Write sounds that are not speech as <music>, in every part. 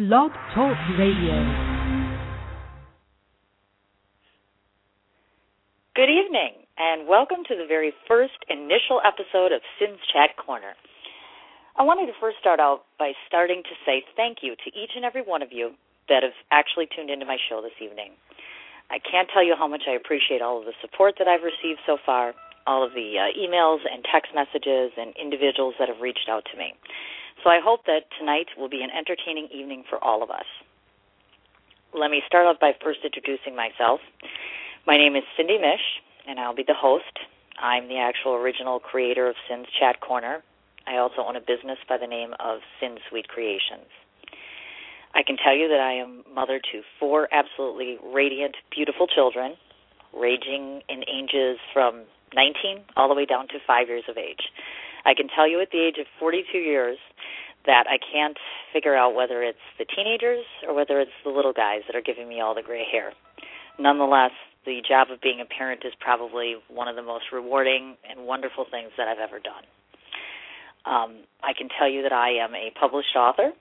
Blog Talk Radio. Good evening, and welcome to the very first initial episode of Sin's Chat Corner. I wanted to first start out by starting to say thank you to each and every one of you that have actually tuned into my show this evening. I can't tell you how much I appreciate all of the support that I've received so far, all of the uh, emails and text messages and individuals that have reached out to me. So I hope that tonight will be an entertaining evening for all of us. Let me start off by first introducing myself. My name is Cindy Mish, and I'll be the host. I'm the actual original creator of Sin's Chat Corner. I also own a business by the name of Sin Sweet Creations. I can tell you that I am mother to four absolutely radiant, beautiful children, ranging in ages from 19 all the way down to five years of age. I can tell you at the age of 42 years that I can't figure out whether it's the teenagers or whether it's the little guys that are giving me all the gray hair. Nonetheless, the job of being a parent is probably one of the most rewarding and wonderful things that I've ever done. Um, I can tell you that I am a published author,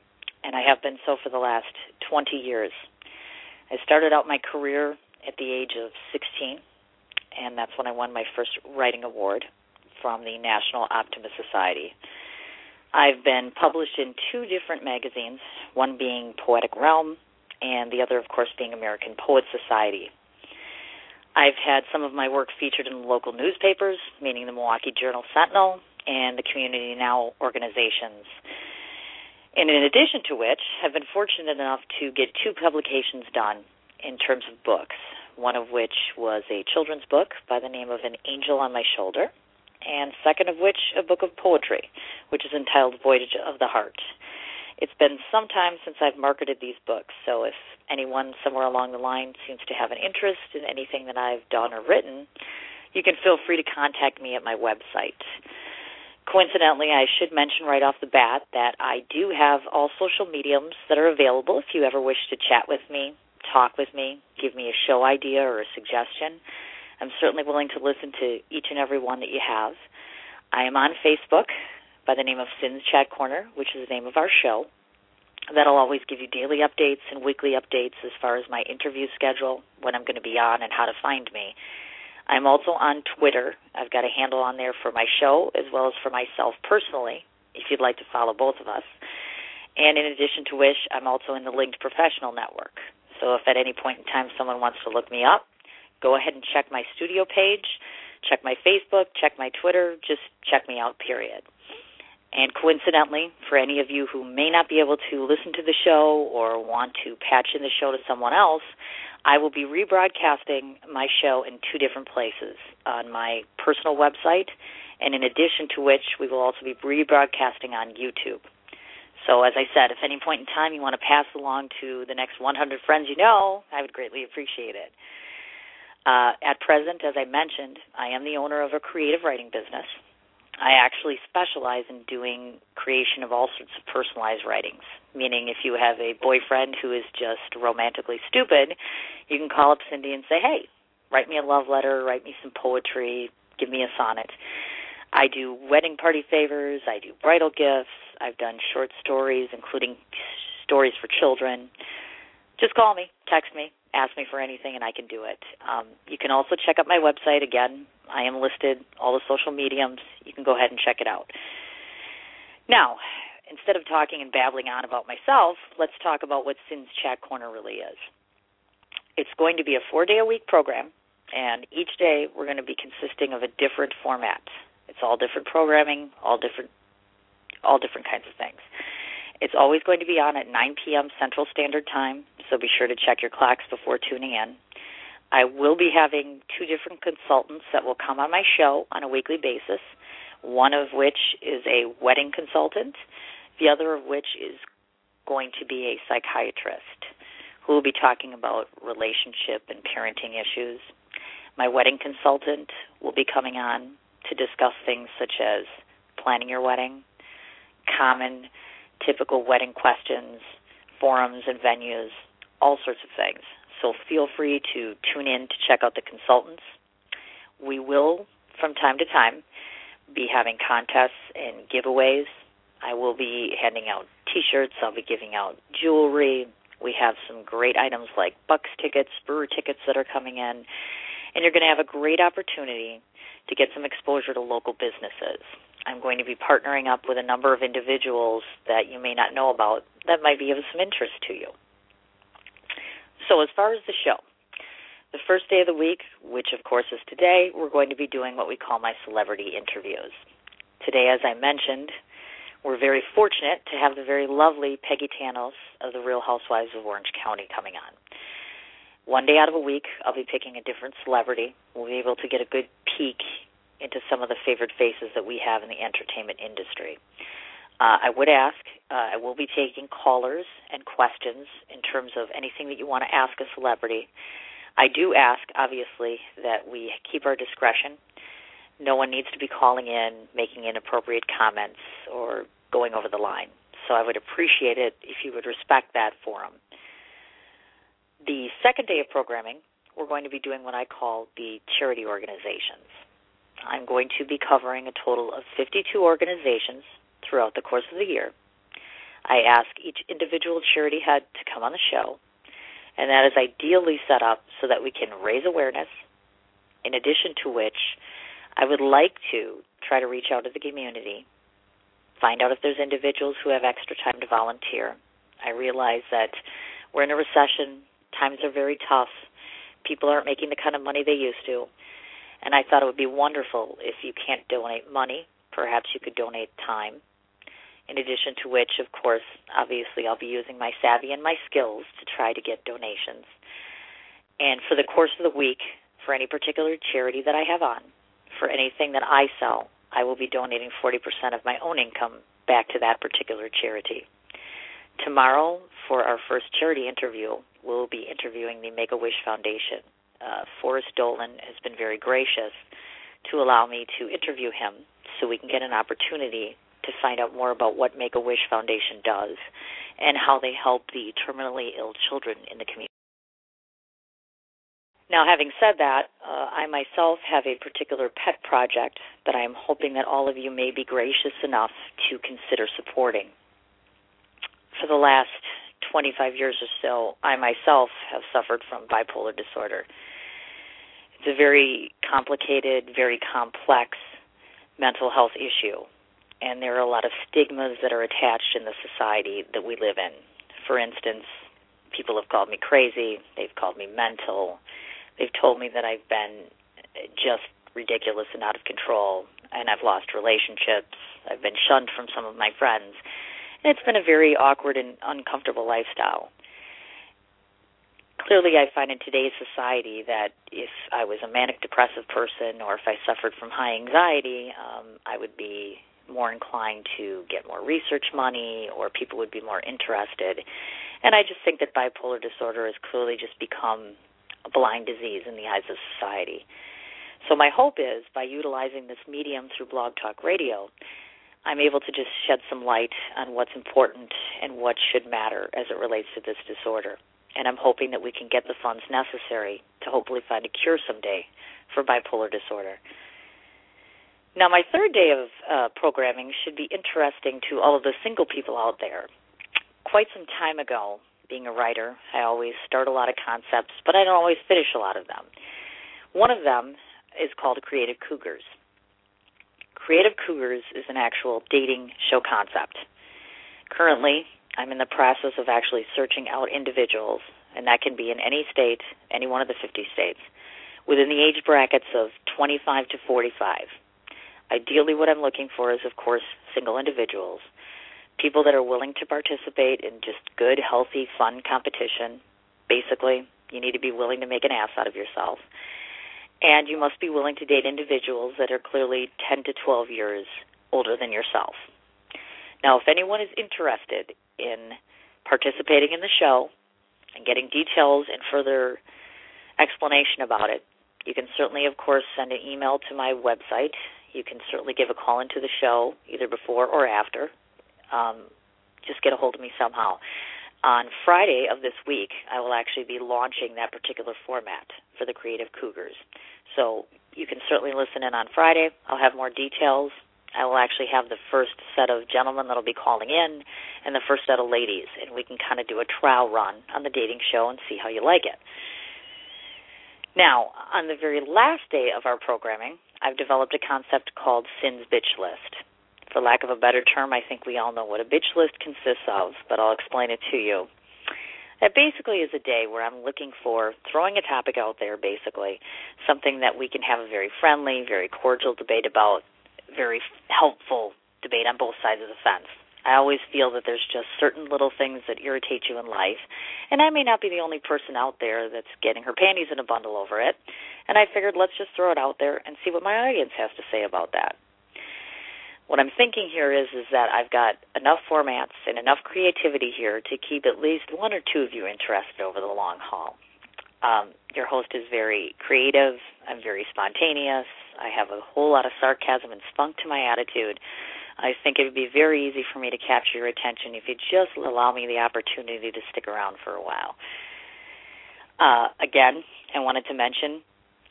and I have been so for the last 20 years. I started out my career at the age of 16, and that's when I won my first writing award from the National Optimist Society. I've been published in two different magazines, one being Poetic Realm, and the other, of course, being American Poet Society. I've had some of my work featured in local newspapers, meaning the Milwaukee Journal Sentinel and the Community Now organizations. And in addition to which, I've been fortunate enough to get two publications done in terms of books, one of which was a children's book by the name of An Angel on My Shoulder, and second of which a book of poetry, which is entitled Voyage of the Heart. It's been some time since I've marketed these books, so if anyone somewhere along the line seems to have an interest in anything that I've done or written, you can feel free to contact me at my website. Coincidentally, I should mention right off the bat that I do have all social mediums that are available if you ever wish to chat with me, talk with me, give me a show idea or a suggestion. I'm certainly willing to listen to each and every one that you have. I am on Facebook by the name of Sin's Chat Corner, which is the name of our show. That'll always give you daily updates and weekly updates as far as my interview schedule, when I'm going to be on, and how to find me. I'm also on Twitter. I've got a handle on there for my show as well as for myself personally, if you'd like to follow both of us. And in addition to which, I'm also in the Linked Professional Network. So if at any point in time someone wants to look me up, go ahead and check my studio page, check my Facebook, check my Twitter, just check me out, period. And coincidentally, for any of you who may not be able to listen to the show or want to patch in the show to someone else, I will be rebroadcasting my show in two different places on my personal website, and in addition to which, we will also be rebroadcasting on YouTube. So, as I said, if any point in time you want to pass along to the next 100 friends you know, I would greatly appreciate it. Uh, at present, as I mentioned, I am the owner of a creative writing business. I actually specialize in doing creation of all sorts of personalized writings. Meaning, if you have a boyfriend who is just romantically stupid, you can call up Cindy and say, "Hey, write me a love letter, write me some poetry, give me a sonnet." I do wedding party favors, I do bridal gifts, I've done short stories, including stories for children. Just call me, text me, ask me for anything, and I can do it. Um, you can also check out my website. Again, I am listed, all the social mediums. You can go ahead and check it out. Now, instead of talking and babbling on about myself, let's talk about what Sin's Chat Corner really is. It's going to be a four day a week program, and each day we're going to be consisting of a different format. It's all different programming, all different, all different kinds of things. It's always going to be on at 9 p.m. Central Standard Time, so be sure to check your clocks before tuning in. I will be having two different consultants that will come on my show on a weekly basis, one of which is a wedding consultant, the other of which is going to be a psychiatrist who will be talking about relationship and parenting issues. My wedding consultant will be coming on to discuss things such as planning your wedding, common typical wedding questions, forums and venues, all sorts of things. So feel free to tune in to check out the consultants. We will, from time to time, be having contests and giveaways I will be handing out T-shirts. I'll be giving out jewelry. We have some great items like Bucks tickets, Brewer tickets that are coming in, and you're going to have a great opportunity to get some exposure to local businesses. I'm going to be partnering up with a number of individuals that you may not know about that might be of some interest to you. So, as far as the show, the first day of the week, which of course is today, we're going to be doing what we call my celebrity interviews. Today, as I mentioned, we're very fortunate to have the very lovely Peggy Tanous of the Real Housewives of Orange County coming on. One day out of a week, I'll be picking a different celebrity. We'll be able to get a good peek into some of the favored faces that we have in the entertainment industry. Uh, I would ask, uh, I will be taking callers and questions in terms of anything that you want to ask a celebrity. I do ask, obviously, that we keep our discretion no one needs to be calling in, making inappropriate comments, or going over the line. So I would appreciate it if you would respect that forum. The second day of programming, we're going to be doing what I call the charity organizations. I'm going to be covering a total of 52 organizations throughout the course of the year. I ask each individual charity head to come on the show, and that is ideally set up so that we can raise awareness, in addition to which I would like to try to reach out to the community, find out if there's individuals who have extra time to volunteer. I realize that we're in a recession, times are very tough, people aren't making the kind of money they used to, and I thought it would be wonderful if you can't donate money, perhaps you could donate time. In addition to which, of course, obviously I'll be using my savvy and my skills to try to get donations. And for the course of the week, for any particular charity that I have on, for anything that I sell, I will be donating 40% of my own income back to that particular charity. Tomorrow, for our first charity interview, we'll be interviewing the Make a Wish Foundation. Uh, Forrest Dolan has been very gracious to allow me to interview him so we can get an opportunity to find out more about what Make a Wish Foundation does and how they help the terminally ill children in the community. Now, having said that, uh, I myself have a particular pet project that I am hoping that all of you may be gracious enough to consider supporting. For the last 25 years or so, I myself have suffered from bipolar disorder. It's a very complicated, very complex mental health issue, and there are a lot of stigmas that are attached in the society that we live in. For instance, people have called me crazy, they've called me mental They've told me that I've been just ridiculous and out of control, and I've lost relationships. I've been shunned from some of my friends. And it's been a very awkward and uncomfortable lifestyle. Clearly, I find in today's society that if I was a manic depressive person or if I suffered from high anxiety, um, I would be more inclined to get more research money or people would be more interested. And I just think that bipolar disorder has clearly just become a blind disease in the eyes of society. So my hope is by utilizing this medium through Blog Talk Radio, I'm able to just shed some light on what's important and what should matter as it relates to this disorder. And I'm hoping that we can get the funds necessary to hopefully find a cure someday for bipolar disorder. Now, my third day of uh, programming should be interesting to all of the single people out there. Quite some time ago, being a writer, I always start a lot of concepts, but I don't always finish a lot of them. One of them is called Creative Cougars. Creative Cougars is an actual dating show concept. Currently, I'm in the process of actually searching out individuals, and that can be in any state, any one of the 50 states, within the age brackets of 25 to 45. Ideally, what I'm looking for is, of course, single individuals people that are willing to participate in just good, healthy, fun competition. Basically, you need to be willing to make an ass out of yourself. And you must be willing to date individuals that are clearly 10 to 12 years older than yourself. Now, if anyone is interested in participating in the show and getting details and further explanation about it, you can certainly, of course, send an email to my website. You can certainly give a call into the show either before or after um, just get a hold of me somehow. On Friday of this week, I will actually be launching that particular format for the Creative Cougars. So you can certainly listen in on Friday. I'll have more details, I will actually have the first set of gentlemen that'll be calling in and the first set of ladies, and we can kind of do a trial run on the dating show and see how you like it. Now, on the very last day of our programming, I've developed a concept called Sin's Bitch List. For lack of a better term, I think we all know what a bitch list consists of, but I'll explain it to you. That basically is a day where I'm looking for throwing a topic out there, basically, something that we can have a very friendly, very cordial debate about, very helpful debate on both sides of the fence. I always feel that there's just certain little things that irritate you in life, and I may not be the only person out there that's getting her panties in a bundle over it. And I figured let's just throw it out there and see what my audience has to say about that. What I'm thinking here is is that I've got enough formats and enough creativity here to keep at least one or two of you interested over the long haul. Um, your host is very creative. I'm very spontaneous. I have a whole lot of sarcasm and spunk to my attitude. I think it would be very easy for me to capture your attention if you just allow me the opportunity to stick around for a while. Uh, again, I wanted to mention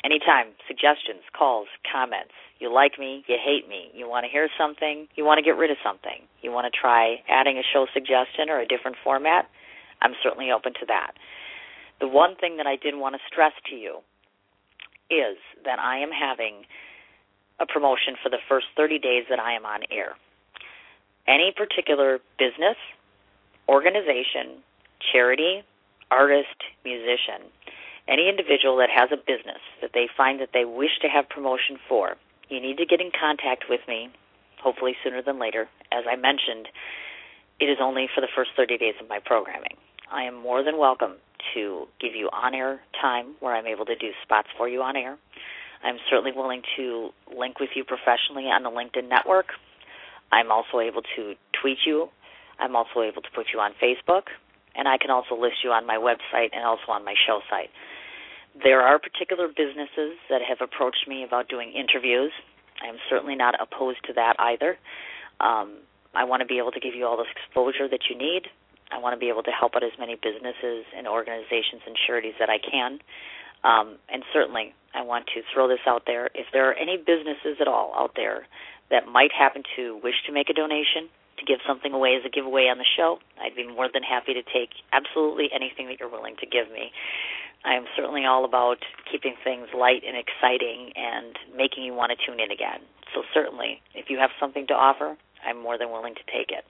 anytime suggestions, calls, comments. You like me, you hate me, you want to hear something, you want to get rid of something, you want to try adding a show suggestion or a different format. I'm certainly open to that. The one thing that I did want to stress to you is that I am having a promotion for the first 30 days that I am on air. Any particular business, organization, charity, artist, musician, any individual that has a business that they find that they wish to have promotion for, you need to get in contact with me, hopefully sooner than later. As I mentioned, it is only for the first 30 days of my programming. I am more than welcome to give you on air time where I'm able to do spots for you on air. I'm certainly willing to link with you professionally on the LinkedIn network. I'm also able to tweet you. I'm also able to put you on Facebook. And I can also list you on my website and also on my show site. There are particular businesses that have approached me about doing interviews. I am certainly not opposed to that either. Um, I want to be able to give you all the exposure that you need. I want to be able to help out as many businesses and organizations and charities that I can. Um, and certainly, I want to throw this out there. If there are any businesses at all out there that might happen to wish to make a donation, to give something away as a giveaway on the show, I'd be more than happy to take absolutely anything that you're willing to give me. I am certainly all about keeping things light and exciting and making you want to tune in again. So, certainly, if you have something to offer, I'm more than willing to take it.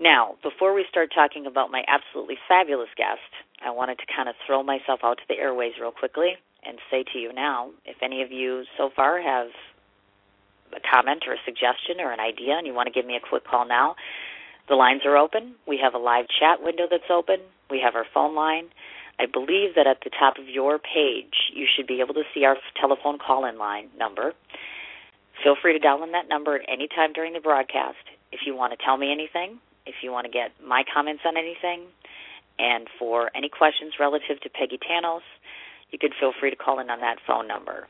Now, before we start talking about my absolutely fabulous guest, I wanted to kind of throw myself out to the airways real quickly and say to you now if any of you so far have a comment or a suggestion or an idea and you want to give me a quick call now, the lines are open. We have a live chat window that's open. We have our phone line. I believe that at the top of your page, you should be able to see our telephone call in line number. Feel free to dial in that number at any time during the broadcast if you want to tell me anything, if you want to get my comments on anything, and for any questions relative to Peggy Tanous, you can feel free to call in on that phone number.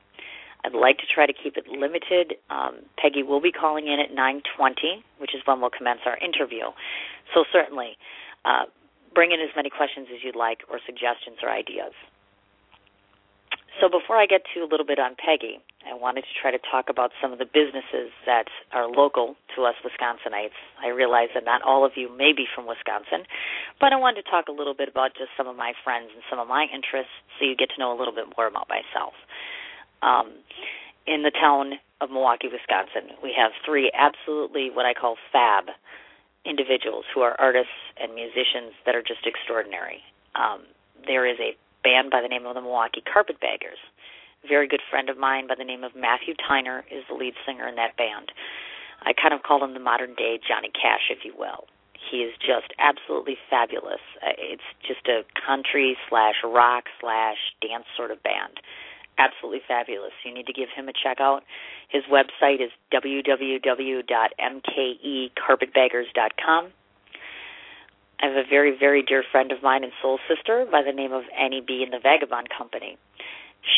I'd like to try to keep it limited. Um, Peggy will be calling in at 9:20, which is when we'll commence our interview. So certainly, uh, bring in as many questions as you'd like, or suggestions or ideas. So before I get to a little bit on Peggy, I wanted to try to talk about some of the businesses that are local to us Wisconsinites. I realize that not all of you may be from Wisconsin, but I wanted to talk a little bit about just some of my friends and some of my interests so you get to know a little bit more about myself. Um, in the town of Milwaukee, Wisconsin, we have three absolutely what I call fab individuals who are artists and musicians that are just extraordinary. Um, there is a band by the name of the Milwaukee Carpetbaggers. A very good friend of mine by the name of Matthew Tyner is the lead singer in that band. I kind of call him the modern day Johnny Cash, if you will. He is just absolutely fabulous. Uh, it's just a country slash rock slash dance sort of band. Absolutely fabulous. You need to give him a check out. His website is www.mkecarpetbaggers.com. I have a very, very dear friend of mine and soul sister by the name of Annie B. and the Vagabond Company.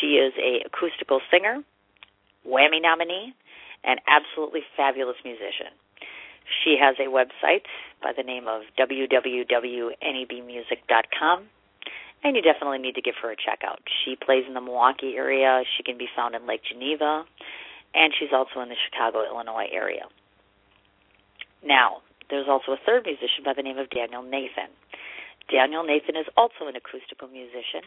She is a acoustical singer, WAMI nominee, and absolutely fabulous musician. She has a website by the name of www.nebmusic.com, and you definitely need to give her a check out. She plays in the Milwaukee area. She can be found in Lake Geneva, and she's also in the Chicago, Illinois area. Now, there's also a third musician by the name of Daniel Nathan. Daniel Nathan is also an acoustical musician,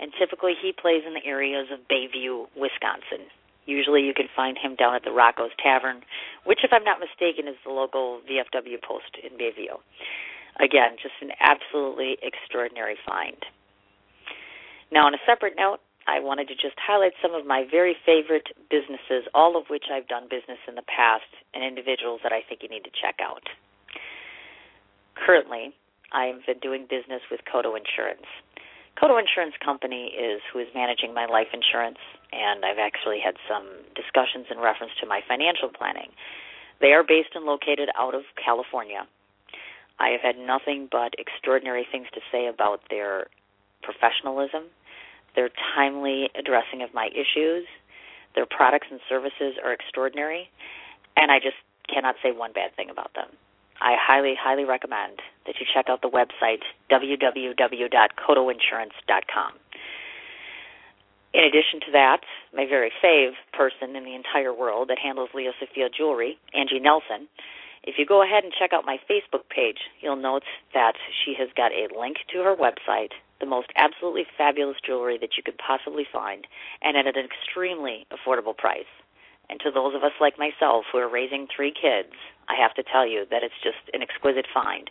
and typically he plays in the areas of Bayview, Wisconsin. Usually you can find him down at the Rocco's Tavern, which, if I'm not mistaken, is the local VFW post in Bayview. Again, just an absolutely extraordinary find. Now, on a separate note, I wanted to just highlight some of my very favorite businesses, all of which I've done business in the past, and individuals that I think you need to check out. Currently, I've been doing business with Koto Insurance. Koto Insurance Company is who is managing my life insurance, and I've actually had some discussions in reference to my financial planning. They are based and located out of California. I have had nothing but extraordinary things to say about their professionalism, their timely addressing of my issues, their products and services are extraordinary, and I just cannot say one bad thing about them. I highly, highly recommend that you check out the website www.kotoinsurance.com. In addition to that, my very fave person in the entire world that handles Lia Sophia jewelry, Angie Nelson, if you go ahead and check out my Facebook page, you'll note that she has got a link to her website, the most absolutely fabulous jewelry that you could possibly find, and at an extremely affordable price. And to those of us like myself who are raising three kids, I have to tell you that it's just an exquisite find.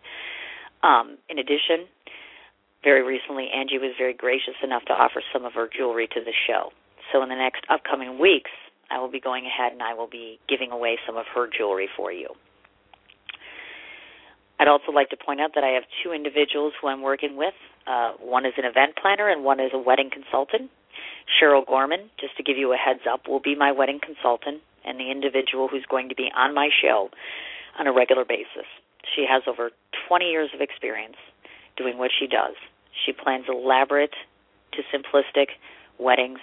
Um, in addition, very recently, Angie was very gracious enough to offer some of her jewelry to the show. So in the next upcoming weeks, I will be going ahead and I will be giving away some of her jewelry for you. I'd also like to point out that I have two individuals who I'm working with. Uh, one is an event planner and one is a wedding consultant. Cheryl Gorman, just to give you a heads up, will be my wedding consultant and the individual who's going to be on my show on a regular basis. She has over 20 years of experience doing what she does. She plans elaborate to simplistic weddings.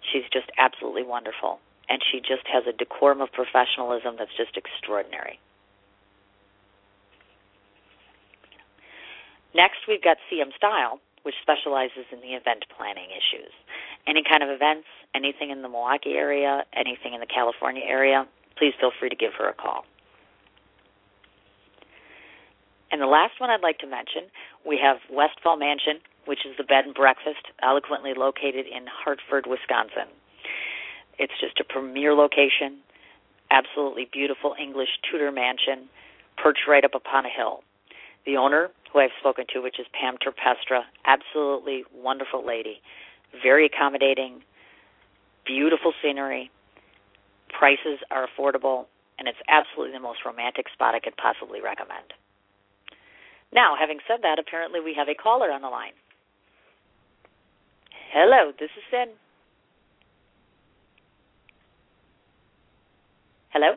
She's just absolutely wonderful. And she just has a decorum of professionalism that's just extraordinary. Next, we've got CM Style, which specializes in the event planning issues. Any kind of events, anything in the Milwaukee area, anything in the California area, please feel free to give her a call. And the last one I'd like to mention, we have Westfall Mansion, which is the bed and breakfast eloquently located in Hartford, Wisconsin. It's just a premier location, absolutely beautiful English Tudor mansion perched right up upon a hill. The owner, who I've spoken to, which is Pam Terpestra, absolutely wonderful lady, very accommodating, beautiful scenery, prices are affordable, and it's absolutely the most romantic spot I could possibly recommend. Now, having said that, apparently we have a caller on the line. Hello, this is Sin. Hello?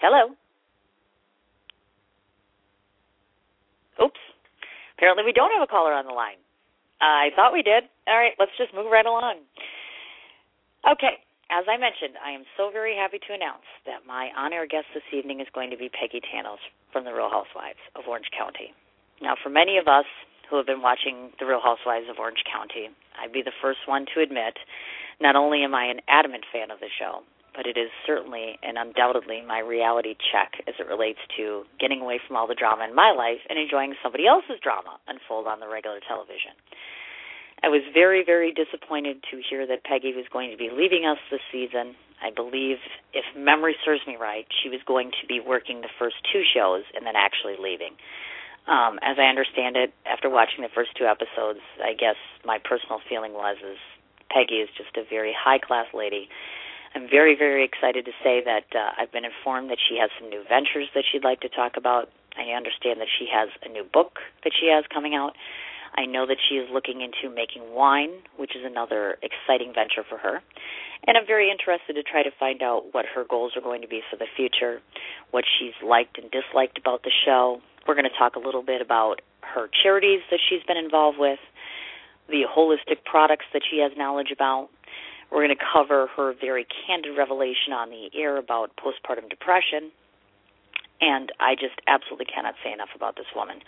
Hello? Oops. Apparently we don't have a caller on the line. I thought we did. All right, let's just move right along. Okay, as I mentioned, I am so very happy to announce that my on air guest this evening is going to be Peggy Tanous from The Real Housewives of Orange County. Now, for many of us who have been watching The Real Housewives of Orange County, I'd be the first one to admit not only am I an adamant fan of the show, but it is certainly and undoubtedly my reality check as it relates to getting away from all the drama in my life and enjoying somebody else's drama unfold on the regular television. I was very, very disappointed to hear that Peggy was going to be leaving us this season. I believe, if memory serves me right, she was going to be working the first two shows and then actually leaving. Um, as I understand it, after watching the first two episodes, I guess my personal feeling was is Peggy is just a very high class lady I'm very, very excited to say that uh, I've been informed that she has some new ventures that she'd like to talk about. I understand that she has a new book that she has coming out. I know that she is looking into making wine, which is another exciting venture for her. And I'm very interested to try to find out what her goals are going to be for the future, what she's liked and disliked about the show. We're going to talk a little bit about her charities that she's been involved with, the holistic products that she has knowledge about, we're going to cover her very candid revelation on the air about postpartum depression. And I just absolutely cannot say enough about this woman.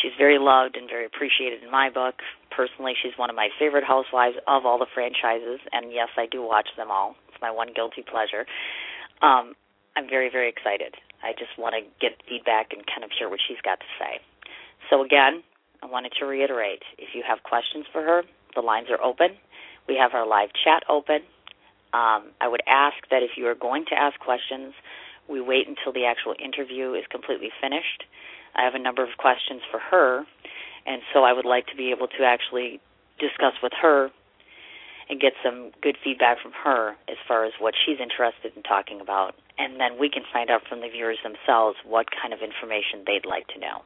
She's very loved and very appreciated in my book. Personally, she's one of my favorite housewives of all the franchises, and yes, I do watch them all. It's my one guilty pleasure. Um, I'm very, very excited. I just want to get feedback and kind of hear what she's got to say. So, again, I wanted to reiterate if you have questions for her, the lines are open. We have our live chat open. Um, I would ask that if you are going to ask questions, we wait until the actual interview is completely finished. I have a number of questions for her, and so I would like to be able to actually discuss with her and get some good feedback from her as far as what she's interested in talking about, and then we can find out from the viewers themselves what kind of information they'd like to know.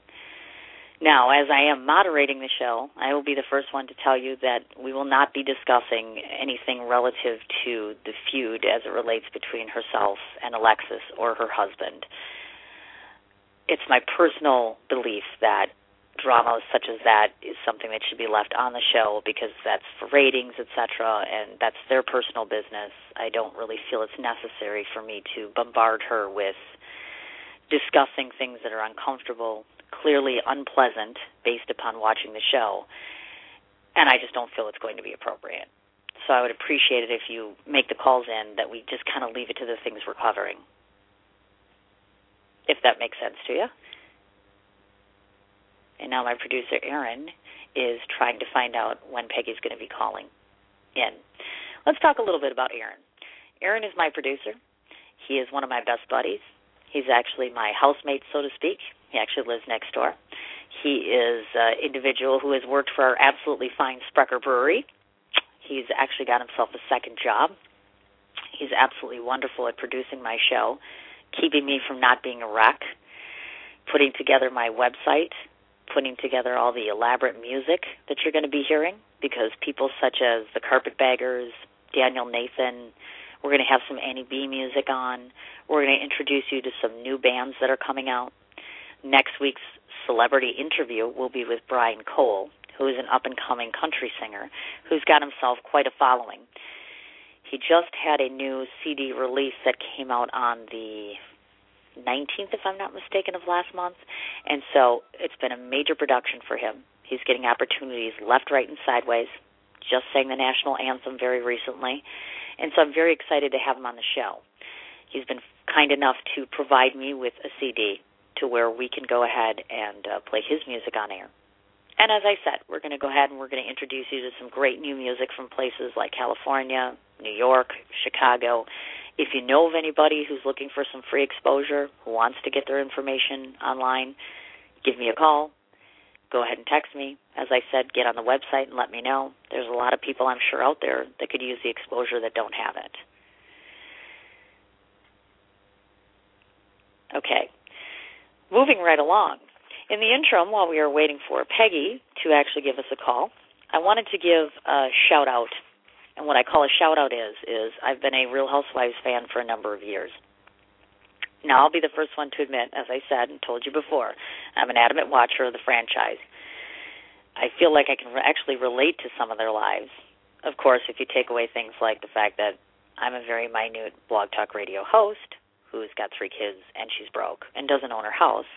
Now, as I am moderating the show, I will be the first one to tell you that we will not be discussing anything relative to the feud as it relates between herself and Alexis or her husband. It's my personal belief that drama such as that is something that should be left on the show because that's for ratings, etc., and that's their personal business. I don't really feel it's necessary for me to bombard her with discussing things that are uncomfortable clearly unpleasant based upon watching the show, and I just don't feel it's going to be appropriate. So I would appreciate it if you make the calls in that we just kind of leave it to the things we're covering. If that makes sense to you. And now my producer Aaron is trying to find out when Peggy's going to be calling in. Let's talk a little bit about Aaron. Aaron is my producer. He is one of my best buddies. He's actually my housemate, so to speak. He actually lives next door. He is an individual who has worked for our absolutely fine Sprecher Brewery. He's actually got himself a second job. He's absolutely wonderful at producing my show, keeping me from not being a wreck, putting together my website, putting together all the elaborate music that you're going to be hearing because people such as the Carpetbaggers, Daniel Nathan, we're going to have some Annie B music on. We're going to introduce you to some new bands that are coming out. Next week's celebrity interview will be with Brian Cole, who is an up and coming country singer who's got himself quite a following. He just had a new CD release that came out on the 19th, if I'm not mistaken, of last month. And so it's been a major production for him. He's getting opportunities left, right, and sideways. Just sang the national anthem very recently. And so I'm very excited to have him on the show. He's been kind enough to provide me with a CD to where we can go ahead and uh, play his music on air. And as I said, we're going to go ahead and we're going to introduce you to some great new music from places like California, New York, Chicago. If you know of anybody who's looking for some free exposure, who wants to get their information online, give me a call. Go ahead and text me. As I said, get on the website and let me know. There's a lot of people I'm sure out there that could use the exposure that don't have it. Okay, moving right along. In the interim, while we are waiting for Peggy to actually give us a call, I wanted to give a shout out. And what I call a shout out is is I've been a Real Housewives fan for a number of years. Now I'll be the first one to admit, as I said and told you before, I'm an adamant watcher of the franchise. I feel like I can actually relate to some of their lives. Of course, if you take away things like the fact that I'm a very minute blog talk radio host, who's got three kids and she's broke and doesn't own her house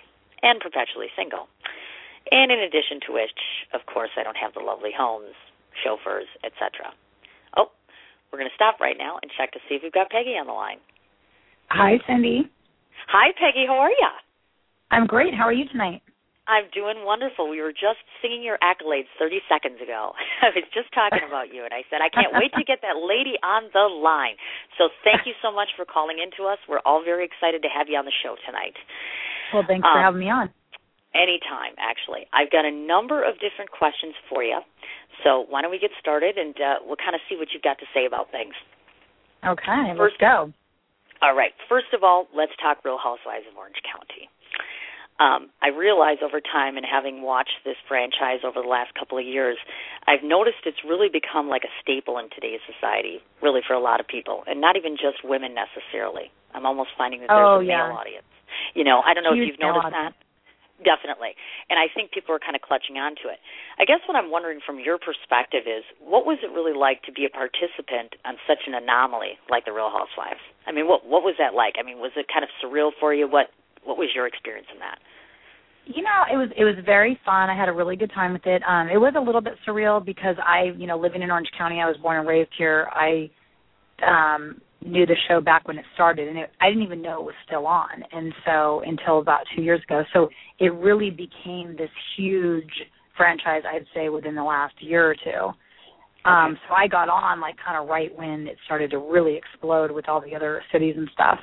and perpetually single. And in addition to which, of course, I don't have the lovely homes, chauffeurs, etc. Oh, we're going to stop right now and check to see if we've got Peggy on the line. Hi, Cindy. Hi, Peggy. How are you? I'm great. How are you tonight? I'm doing wonderful. We were just singing your accolades 30 seconds ago. <laughs> I was just talking about you, and I said, I can't wait to get that lady on the line. So thank you so much for calling in to us. We're all very excited to have you on the show tonight. Well, thanks um, for having me on. Anytime, actually. I've got a number of different questions for you. So why don't we get started, and uh, we'll kind of see what you've got to say about things. Okay, First, let's go. All right. First of all, let's talk Real Housewives of Orange County um, I realize over time and having watched this franchise over the last couple of years, I've noticed it's really become like a staple in today's society, really for a lot of people, and not even just women necessarily. I'm almost finding that there's oh, a yeah. male audience. You know, I don't know Huge if you've noticed that. Definitely. And I think people are kind of clutching onto it. I guess what I'm wondering from your perspective is what was it really like to be a participant on such an anomaly like the Real Housewives? I mean, what what was that like? I mean, was it kind of surreal for you? What what was your experience in that? You know, it was it was very fun. I had a really good time with it. Um, it was a little bit surreal because I, you know, living in Orange County, I was born and raised here. I um knew the show back when it started and it, I didn't even know it was still on. And so until about 2 years ago. So it really became this huge franchise I'd say within the last year or two. Um so I got on like kind of right when it started to really explode with all the other cities and stuff.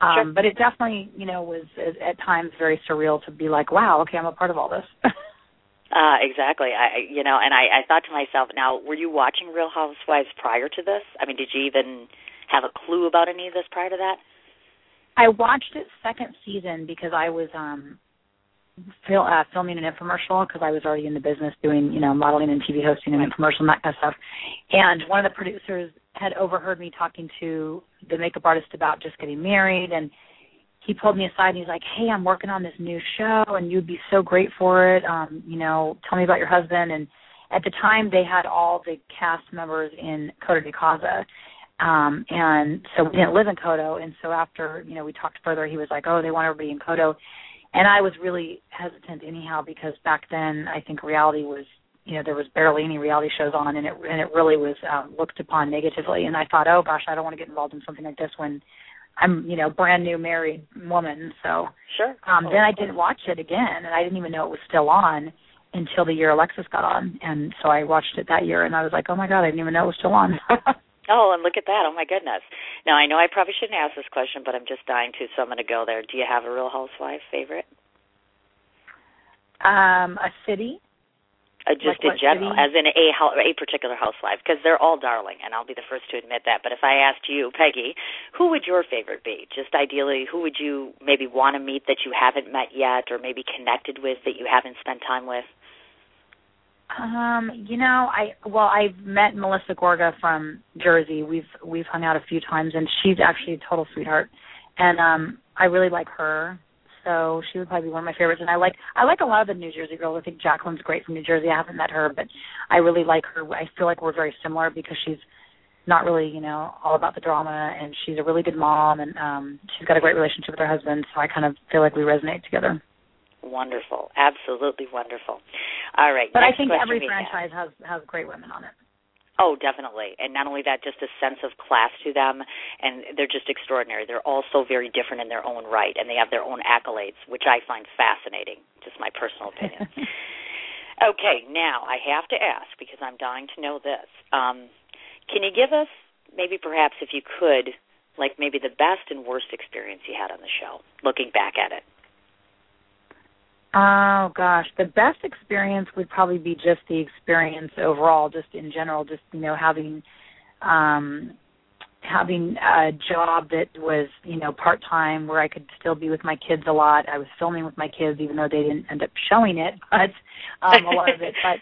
Um sure. but it definitely, you know, was at times very surreal to be like, wow, okay, I'm a part of all this. <laughs> Uh, exactly. I, you know, and I, I thought to myself, now, were you watching Real Housewives prior to this? I mean, did you even have a clue about any of this prior to that? I watched it second season because I was um fil- uh, filming an infomercial because I was already in the business doing, you know, modeling and TV hosting and infomercial and that kind of stuff. And one of the producers had overheard me talking to the makeup artist about just getting married and he pulled me aside and he's like, "Hey, I'm working on this new show and you'd be so great for it. Um, you know, tell me about your husband." And at the time they had all the cast members in Coto de Caza. Um and so we didn't live in Coto and so after, you know, we talked further, he was like, "Oh, they want everybody in Coto." And I was really hesitant anyhow because back then I think reality was you know there was barely any reality shows on and it and it really was um, looked upon negatively and I thought oh gosh I don't want to get involved in something like this when I'm, you know, brand new married woman. So sure. Um, then I didn't watch it again, and I didn't even know it was still on until the year Alexis got on, and so I watched it that year, and I was like, oh my god, I didn't even know it was still on. <laughs> oh, and look at that! Oh my goodness. Now I know I probably shouldn't ask this question, but I'm just dying to, so I'm going to go there. Do you have a Real Housewife favorite? Um, a city. Uh, just like in general, city? as in a a particular housewife, because they're all darling, and I'll be the first to admit that. But if I asked you, Peggy, who would your favorite be? Just ideally, who would you maybe want to meet that you haven't met yet, or maybe connected with that you haven't spent time with? Um, you know, I well, I've met Melissa Gorga from Jersey. We've we've hung out a few times, and she's actually a total sweetheart, and um, I really like her so she would probably be one of my favorites. And I like I like a lot of the New Jersey girls. I think Jacqueline's great from New Jersey. I haven't met her, but I really like her. I feel like we're very similar because she's not really, you know, all about the drama, and she's a really good mom, and um she's got a great relationship with her husband. So I kind of feel like we resonate together. Wonderful, absolutely wonderful. All right, but I think every franchise has has great women on it. Oh, definitely. And not only that, just a sense of class to them, and they're just extraordinary. They're all so very different in their own right, and they have their own accolades, which I find fascinating, just my personal opinion. <laughs> okay, now I have to ask, because I'm dying to know this. Um, can you give us, maybe perhaps if you could, like maybe the best and worst experience you had on the show, looking back at it? Oh gosh, the best experience would probably be just the experience overall, just in general, just you know having um having a job that was you know part time where I could still be with my kids a lot. I was filming with my kids even though they didn't end up showing it, <laughs> but um a lot of it. But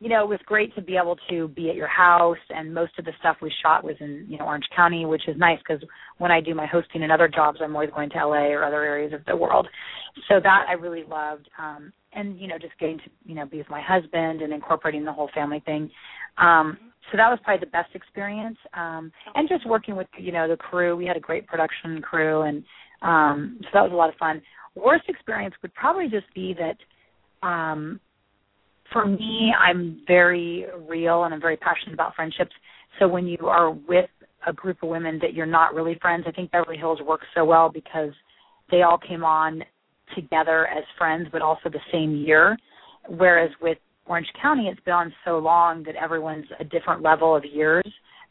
you know, it was great to be able to be at your house, and most of the stuff we shot was in you know Orange County, which is nice because when I do my hosting and other jobs, I'm always going to LA or other areas of the world. So that I really loved, um, and you know, just getting to you know be with my husband and incorporating the whole family thing. Um, so that was probably the best experience, um, and just working with you know the crew. We had a great production crew, and um, so that was a lot of fun. Worst experience would probably just be that. Um, for me, I'm very real and I'm very passionate about friendships. So when you are with a group of women that you're not really friends, I think Beverly Hills works so well because they all came on together as friends, but also the same year. Whereas with Orange County, it's been on so long that everyone's a different level of years.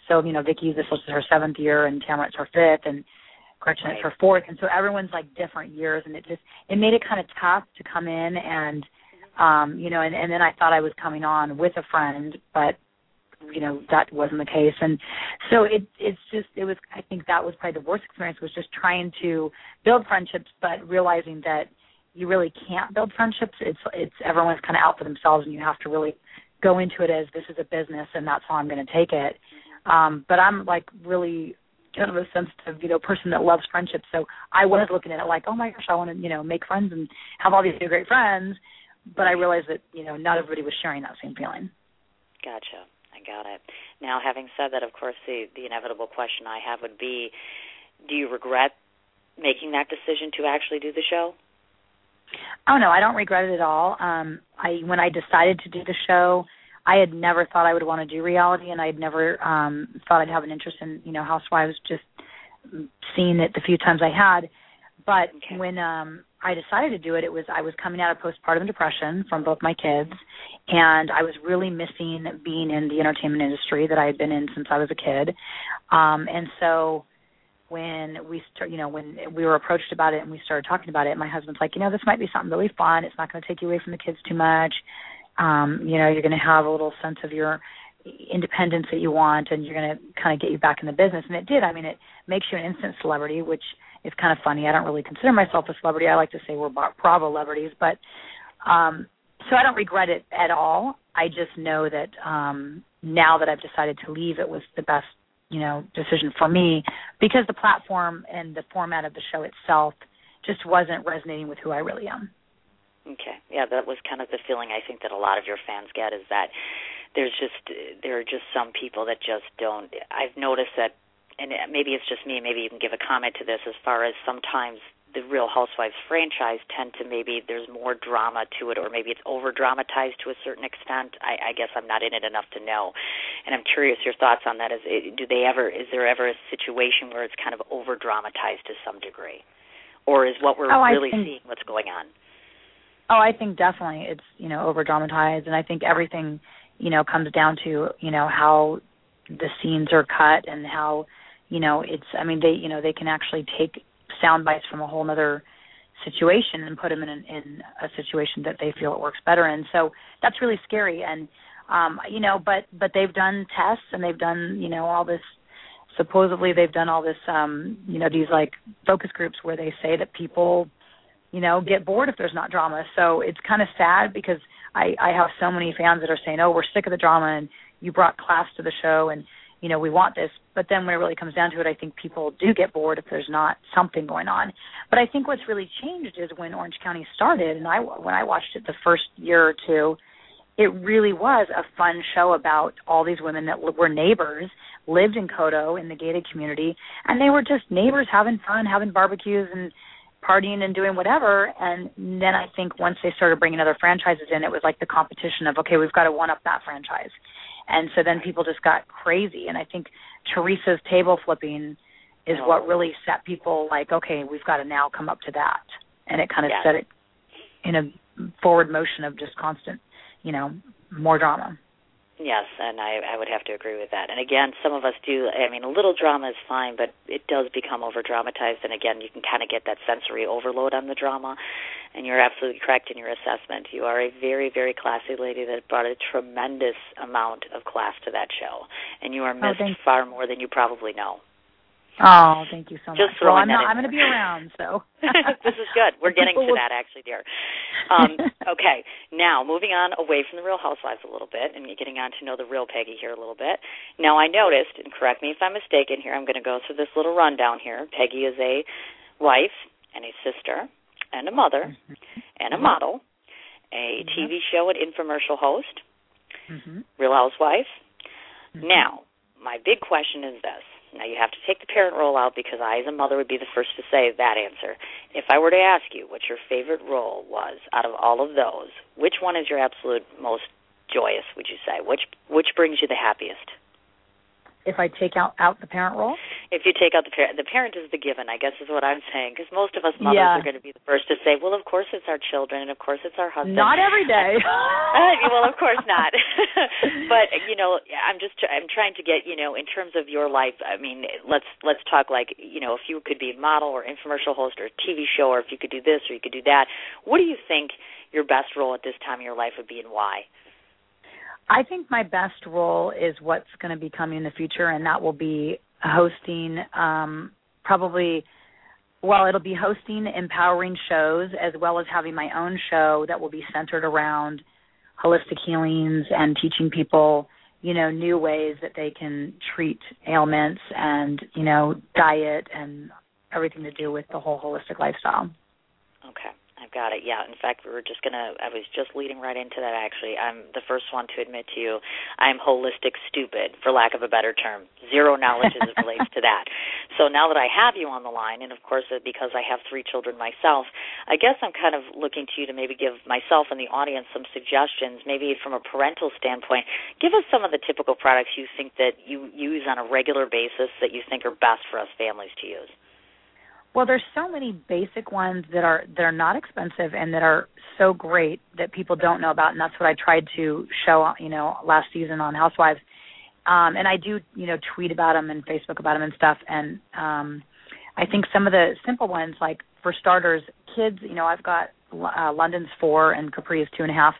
So you know, Vicki, this was her seventh year, and Tamara's her fifth, and Gretchen right. it's her fourth, and so everyone's like different years, and it just it made it kind of tough to come in and um you know and and then i thought i was coming on with a friend but you know that wasn't the case. And so it it's just it was i think that was probably the worst experience was just trying to build friendships but realizing that you really can't build friendships. It's it's everyone's kind of out for themselves and you have to really go into it as this is a business and that's how i'm going to take it. Um but i'm like really kind of a sensitive, you know, person that loves friendship. So I was looking at it like, oh my gosh, I want to, you know, make friends and have all these new great friends but I realized that you know not everybody was sharing that same feeling. Gotcha. I got it. Now, having said that, of course, the the inevitable question I have would be, do you regret making that decision to actually do the show? Oh no, I don't regret it at all. Um I when I decided to do the show, I had never thought I would want to do reality and I had never um thought I'd have an interest in, you know, housewives just seeing it the few times I had. But okay. when um I decided to do it, it was I was coming out of postpartum depression from both my kids, and I was really missing being in the entertainment industry that I had been in since I was a kid. Um, and so when we start, you know, when we were approached about it and we started talking about it, my husband's like, you know, this might be something really fun. It's not going to take you away from the kids too much. Um, you know, you're going to have a little sense of your independence that you want, and you're going to kind of get you back in the business. And it did. I mean, it makes you an instant celebrity, which is kind of funny. I don't really consider myself a celebrity. I like to say we're Bravo celebrities, but um so I don't regret it at all. I just know that um now that I've decided to leave, it was the best, you know, decision for me because the platform and the format of the show itself just wasn't resonating with who I really am. Okay. Yeah, that was kind of the feeling I think that a lot of your fans get is that there's just there are just some people that just don't I've noticed that and maybe it's just me, maybe you can give a comment to this as far as sometimes the Real Housewives franchise tend to maybe there's more drama to it, or maybe it's over dramatized to a certain extent. I, I guess I'm not in it enough to know, and I'm curious your thoughts on that. Is it, do they ever? Is there ever a situation where it's kind of over dramatized to some degree, or is what we're oh, really think, seeing what's going on? Oh, I think definitely it's you know over dramatized, and I think everything you know comes down to you know how the scenes are cut and how you know it's i mean they you know they can actually take sound bites from a whole other situation and put them in, an, in a situation that they feel it works better in. So that's really scary. And um you know but but they've done tests and they've done you know all this supposedly they've done all this um you know these like focus groups where they say that people you know get bored if there's not drama. So it's kind of sad because i i have so many fans that are saying oh we're sick of the drama and you brought class to the show and you know we want this. But then when it really comes down to it i think people do get bored if there's not something going on. But i think what's really changed is when orange county started and i when i watched it the first year or two it really was a fun show about all these women that were neighbors lived in Coto in the gated community and they were just neighbors having fun having barbecues and partying and doing whatever. And then i think once they started bringing other franchises in it was like the competition of okay we've got to one up that franchise and so then people just got crazy. And i think teresa's table flipping is oh. what really set people like okay we've got to now come up to that. And it kind of set it in a forward motion of just constant you know more drama Yes, and I I would have to agree with that. And again, some of us do. I mean, a little drama is fine, but it does become over dramatized. And again, you can kind of get that sensory overload on the drama. And you're absolutely correct in your assessment. You are a very very classy lady that brought a tremendous amount of class to that show, and you are oh, missed oh, far more than you probably know. Oh, thank you so much. Just well, I'm, not, I'm going to be around, so <laughs> <laughs> this is good. We're getting to that actually, dear. Um, <laughs> okay, now moving on away from the Real Housewives a little bit and getting on to know the real Peggy here a little bit. Now, I noticed, and correct me if I'm mistaken here. I'm going to go through this little rundown here. Peggy is a wife and a sister and a mother mm-hmm. and a model, a mm-hmm. TV show and infomercial host, mm-hmm. Real Housewife. Mm-hmm. Now, my big question is this now you have to take the parent role out because I, as a mother, would be the first to say that answer. If I were to ask you what your favorite role was out of all of those, which one is your absolute most joyous? Would you say which which brings you the happiest? If I take out out the parent role? If you take out the parent, the parent is the given, I guess is what I'm saying. Because most of us mothers yeah. are going to be the first to say, "Well, of course it's our children, and of course it's our husband." Not every day. <laughs> uh, well, of course not. <laughs> but you know, I'm just I'm trying to get you know in terms of your life. I mean, let's let's talk like you know if you could be a model or infomercial host or a TV show, or if you could do this or you could do that. What do you think your best role at this time in your life would be, and why? I think my best role is what's going to be coming in the future, and that will be hosting um, probably. Well, it'll be hosting empowering shows as well as having my own show that will be centered around holistic healings and teaching people, you know, new ways that they can treat ailments and, you know, diet and everything to do with the whole holistic lifestyle. Okay. I've got it. Yeah. In fact, we were just gonna. I was just leading right into that. Actually, I'm the first one to admit to you, I'm holistic stupid, for lack of a better term. Zero knowledge as it <laughs> relates to that. So now that I have you on the line, and of course uh, because I have three children myself, I guess I'm kind of looking to you to maybe give myself and the audience some suggestions, maybe from a parental standpoint. Give us some of the typical products you think that you use on a regular basis that you think are best for us families to use. Well, there's so many basic ones that are that are not expensive and that are so great that people don't know about, and that's what I tried to show, you know, last season on Housewives. Um, and I do, you know, tweet about them and Facebook about them and stuff. And um, I think some of the simple ones, like for starters, kids, you know, I've got uh, London's four and Capri is two and a half.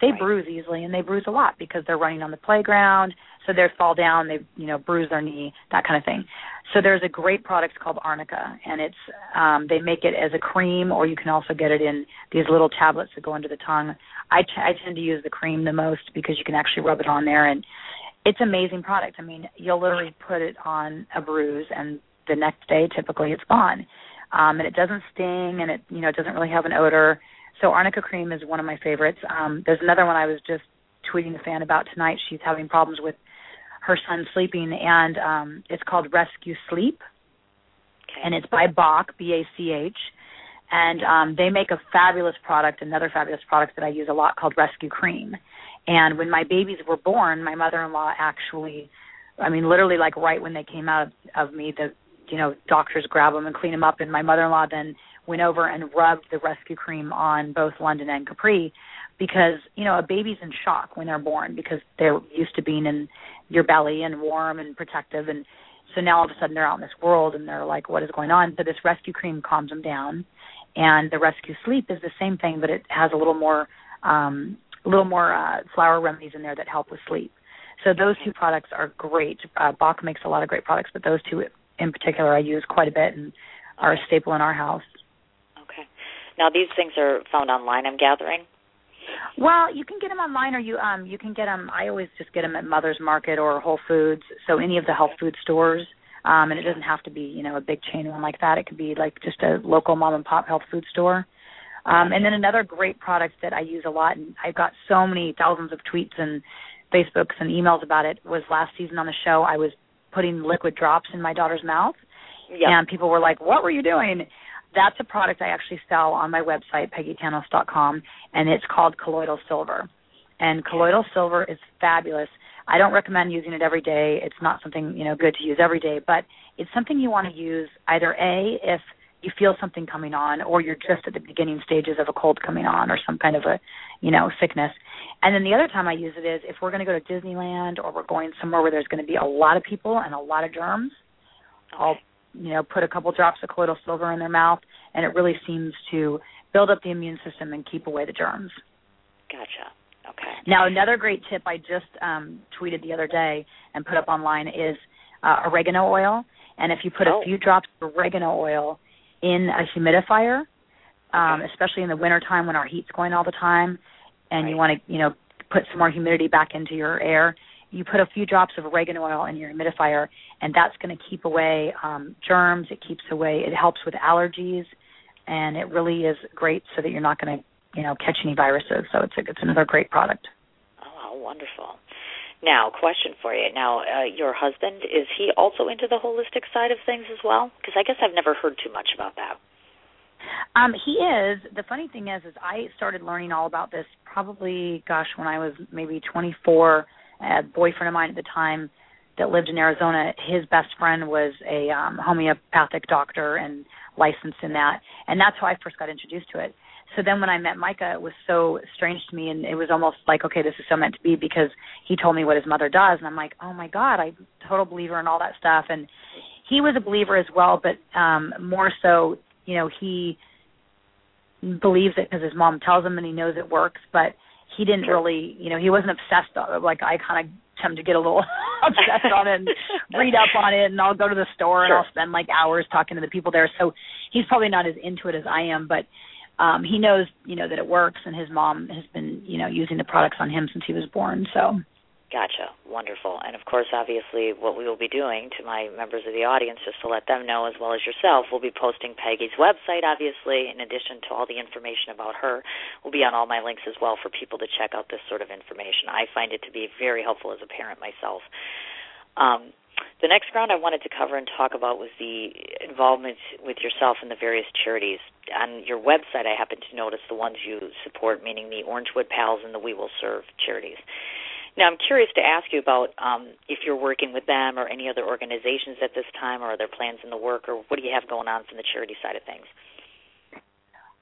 They right. bruise easily and they bruise a lot because they're running on the playground so they fall down, they you know bruise their knee, that kind of thing. So there's a great product called Arnica, and it's um, they make it as a cream, or you can also get it in these little tablets that go under the tongue. I, t- I tend to use the cream the most because you can actually rub it on there, and it's amazing product. I mean, you'll literally put it on a bruise, and the next day, typically, it's gone, um, and it doesn't sting, and it you know it doesn't really have an odor. So Arnica cream is one of my favorites. Um, there's another one I was just tweeting the fan about tonight. She's having problems with her son sleeping, and um, it's called Rescue Sleep, okay. and it's by Bach, B-A-C-H, and um, they make a fabulous product, another fabulous product that I use a lot called Rescue Cream. And when my babies were born, my mother-in-law actually, I mean, literally like right when they came out of, of me, the you know doctors grab them and clean them up, and my mother-in-law then went over and rubbed the Rescue Cream on both London and Capri because you know a baby's in shock when they're born because they're used to being in your belly and warm and protective. And so now all of a sudden they're out in this world and they're like what is going on? So this rescue cream calms them down. And the rescue sleep is the same thing but it has a little more um a little more uh flower remedies in there that help with sleep. So those two products are great. Uh, bach makes a lot of great products but those two in particular i use quite a bit and are a staple in our house now these things are found online i'm gathering well, you can get them online, or you um you can get them. I always just get them at Mother's Market or Whole Foods, so any of the health food stores. Um, and it doesn't have to be you know a big chain one like that. It could be like just a local mom and pop health food store. Um, and then another great product that I use a lot, and I've got so many thousands of tweets and Facebooks and emails about it, was last season on the show. I was putting liquid drops in my daughter's mouth, yep. and people were like, "What were you doing?" That's a product I actually sell on my website, peggytanous.com, and it's called Colloidal Silver. And colloidal silver is fabulous. I don't recommend using it every day. It's not something you know good to use every day, but it's something you want to use either a if you feel something coming on, or you're just at the beginning stages of a cold coming on, or some kind of a you know sickness. And then the other time I use it is if we're going to go to Disneyland or we're going somewhere where there's going to be a lot of people and a lot of germs. I'll you know put a couple drops of colloidal silver in their mouth and it really seems to build up the immune system and keep away the germs gotcha okay now another great tip i just um tweeted the other day and put up online is uh, oregano oil and if you put oh. a few drops of oregano oil in a humidifier um okay. especially in the winter time when our heat's going all the time and right. you want to you know put some more humidity back into your air you put a few drops of oregano oil in your humidifier, and that's going to keep away um, germs. It keeps away. It helps with allergies, and it really is great so that you're not going to, you know, catch any viruses. So it's a, it's another great product. Oh, wonderful. Now, question for you. Now, uh, your husband is he also into the holistic side of things as well? Because I guess I've never heard too much about that. Um, he is. The funny thing is, is I started learning all about this probably, gosh, when I was maybe 24 a boyfriend of mine at the time that lived in Arizona, his best friend was a um, homeopathic doctor and licensed in that, and that's how I first got introduced to it. So then when I met Micah, it was so strange to me, and it was almost like, okay, this is so meant to be because he told me what his mother does, and I'm like, oh my god, I'm a total believer in all that stuff, and he was a believer as well, but um more so, you know, he believes it because his mom tells him and he knows it works, but he didn't really, you know, he wasn't obsessed on it. Like I kind of tend to get a little <laughs> obsessed on it and read up on it, and I'll go to the store sure. and I'll spend like hours talking to the people there. So he's probably not as into it as I am, but um he knows, you know, that it works, and his mom has been, you know, using the products on him since he was born. So Gotcha. Wonderful. And of course, obviously, what we will be doing to my members of the audience, just to let them know as well as yourself, we'll be posting Peggy's website, obviously, in addition to all the information about her. Will be on all my links as well for people to check out this sort of information. I find it to be very helpful as a parent myself. Um, the next ground I wanted to cover and talk about was the involvement with yourself in the various charities. On your website, I happen to notice the ones you support, meaning the Orangewood Pals and the We Will Serve charities. Now, I'm curious to ask you about um, if you're working with them or any other organizations at this time, or are there plans in the work, or what do you have going on from the charity side of things?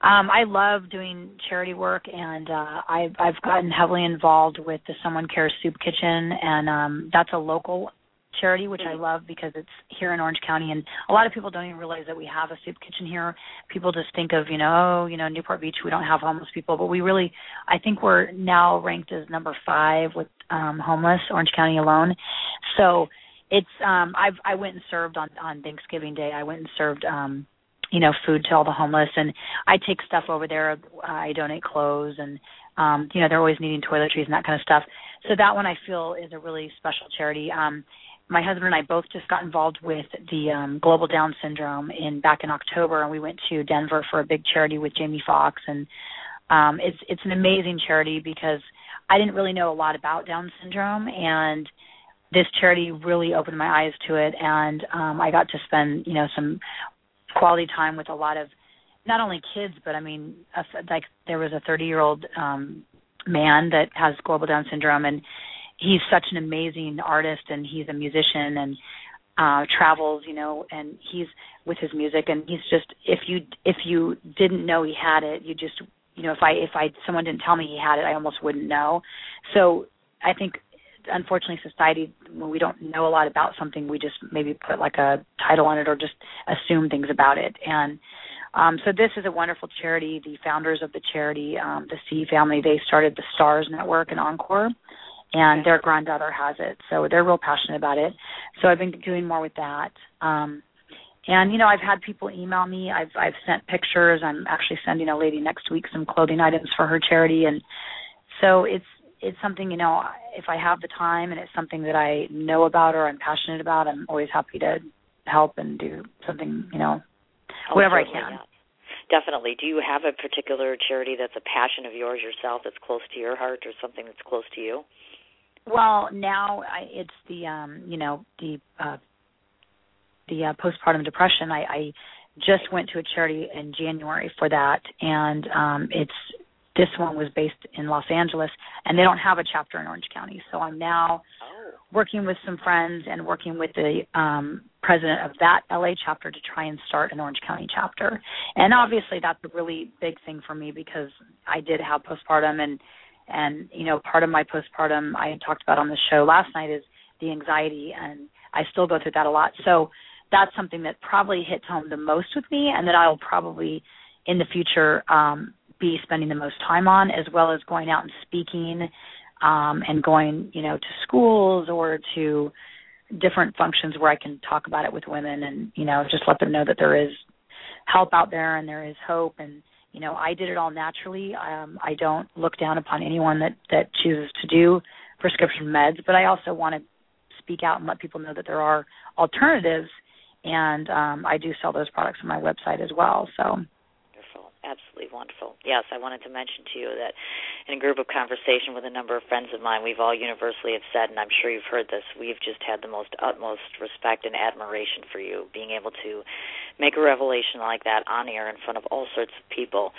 Um, I love doing charity work, and uh, I've I've gotten heavily involved with the Someone Cares Soup Kitchen, and um, that's a local charity, which I love because it's here in Orange County, and a lot of people don't even realize that we have a soup kitchen here. People just think of, you know, oh, you know, Newport Beach, we don't have homeless people, but we really, I think we're now ranked as number five with um, homeless, Orange County alone. So it's, um, I've I went and served on on Thanksgiving Day. I went and served. um you know food to all the homeless and i take stuff over there i donate clothes and um you know they're always needing toiletries and that kind of stuff so that one i feel is a really special charity um my husband and I both just got involved with the um, global Down syndrome in back in October, and we went to Denver for a big charity with Jamie Foxx, and um, it's it's an amazing charity because I didn't really know a lot about Down syndrome, and this charity really opened my eyes to it, and um, I got to spend you know some quality time with a lot of not only kids, but I mean, a, like there was a 30 year old um, man that has global Down syndrome, and he's such an amazing artist and he's a musician and uh travels you know and he's with his music and he's just if you if you didn't know he had it you just you know if i if i someone didn't tell me he had it i almost wouldn't know. So i think unfortunately society when we don't know a lot about something we just maybe put like a title on it or just assume things about it. And um, so this is a wonderful charity. The founders of the charity, um, the Sie family, they started the Starz Network and Encore, and their granddaughter has it. So they're real passionate about it. So I've been doing more with that. Um and you know, I've had people email me. I've I've sent pictures. I'm actually sending a lady next week some clothing items for her charity and so it's it's something, you know, if I have the time and it's something that I know about or I'm passionate about, I'm always happy to help and do something, you know, oh, whatever I can. Definitely. Do you have a particular charity that's a passion of yours yourself that's close to your heart or something that's close to you? Well, now I, it's the um, you know the uh, the uh, postpartum depression. I, I just went to a charity in January for that, and um, it's this one was based in Los Angeles, and they don't have a chapter in Orange County. So I'm now oh. working with some friends and working with the um, president of that LA chapter to try and start an Orange County chapter. And obviously, that's a really big thing for me because I did have postpartum and and you know part of my postpartum i talked about on the show last night is the anxiety and i still go through that a lot. So that's something that probably hits home the most with me and that i'll probably in the future um be spending the most time on as well as going out and speaking um and going you know to schools or to different functions where i can talk about it with women and you know just let them know that there is help out there and there is hope and you know i did it all naturally. Um i don't look down upon anyone that that chooses to do prescription meds but i also want to speak out and let people know that there are alternatives and um i do sell those products on my website as well. So wonderful. Yes, I wanted to mention to you that in a group of conversation with a number of friends of mine, we've all universally have said, and I'm sure you've heard this, we've just had the most utmost respect and admiration for you, being able to make a revelation like that on air in front of all sorts of people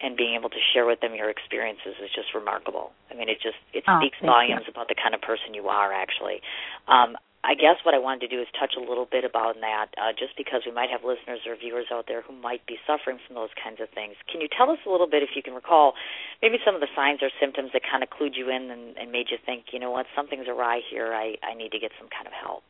and being able to share with them your experiences is just remarkable. I mean, it just it oh, speaks volumes you. about the kind of person you are. Actually, um, I guess what I wanted to do is touch a little bit about that, uh, just because we might have listeners or viewers out there who might be suffering from those kinds of things. Can you tell us a little bit, if you can recall, maybe some of the signs or symptoms that kind of clued you in and, and made you think, you know what, something's awry here. I, I need to get some kind of help.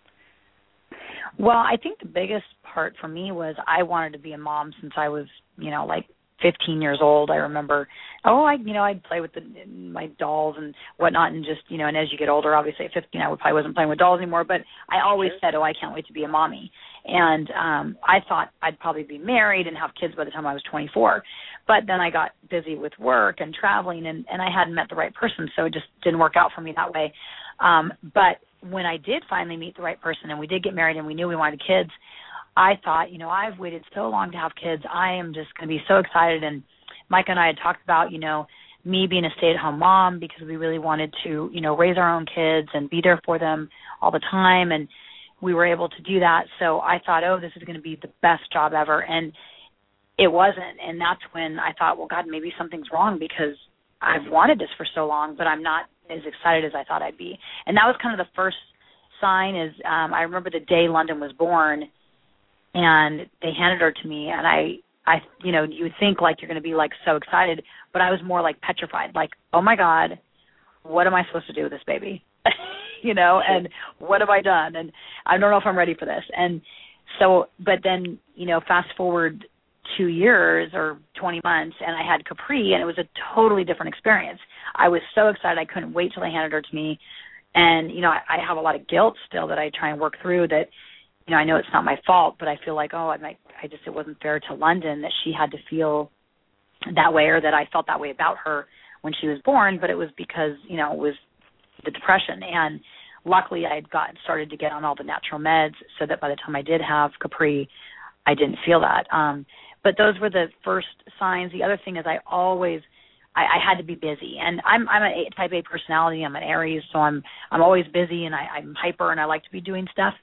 Well, I think the biggest part for me was I wanted to be a mom since I was, you know, like 15 years old, I remember, oh, I, you know, I'd play with the, my dolls and whatnot, and just, you know, and as you get older, obviously at 15, I would probably wasn't playing with dolls anymore, but I always said, oh, I can't wait to be a mommy, and um, I thought I'd probably be married and have kids by the time I was 24, but then I got busy with work and traveling and and I hadn't met the right person so it just didn't work out for me that way. Um but when I did finally meet the right person and we did get married and we knew we wanted kids I thought you know I've waited so long to have kids I am just going to be so excited. And Mike and I had talked about you know me being a stay-at-home mom because we really wanted to you know raise our own kids and be there for them all the time. And we were able to do that. So I thought oh this is going to be the best job ever. And it wasn't. And that's when i thought well god maybe something's wrong because i've wanted this for so long but i'm not as excited as i thought i'd be. And that was kind of the first sign is um i remember the day london was born and they handed her to me and i i you know you think like you're going to be like so excited but i was more like petrified like oh my god what am i supposed to do with this baby <laughs> you know and what have i done and i don't know if i'm ready for this and so but then you know fast forward two years or 20 months and I had Capri and it was a totally different experience. I was so excited I couldn't wait till they handed her to me. And, you know, I, I have a lot of guilt still that I try and work through that, you know, I know it's not my fault, but I feel like, oh, I might, I just, it wasn't fair to London that she had to feel that way or that I felt that way about her when she was born, but it was because, you know, it was the depression. And luckily I had gotten started to get on all the natural meds so that by the time I did have Capri, I didn't feel that. Um, but those were the first signs. The other thing is I always I, I had to be busy, and I'm I'm a type A personality. I'm an Aries, so I'm I'm always busy and I, I'm hyper and I like to be doing stuff.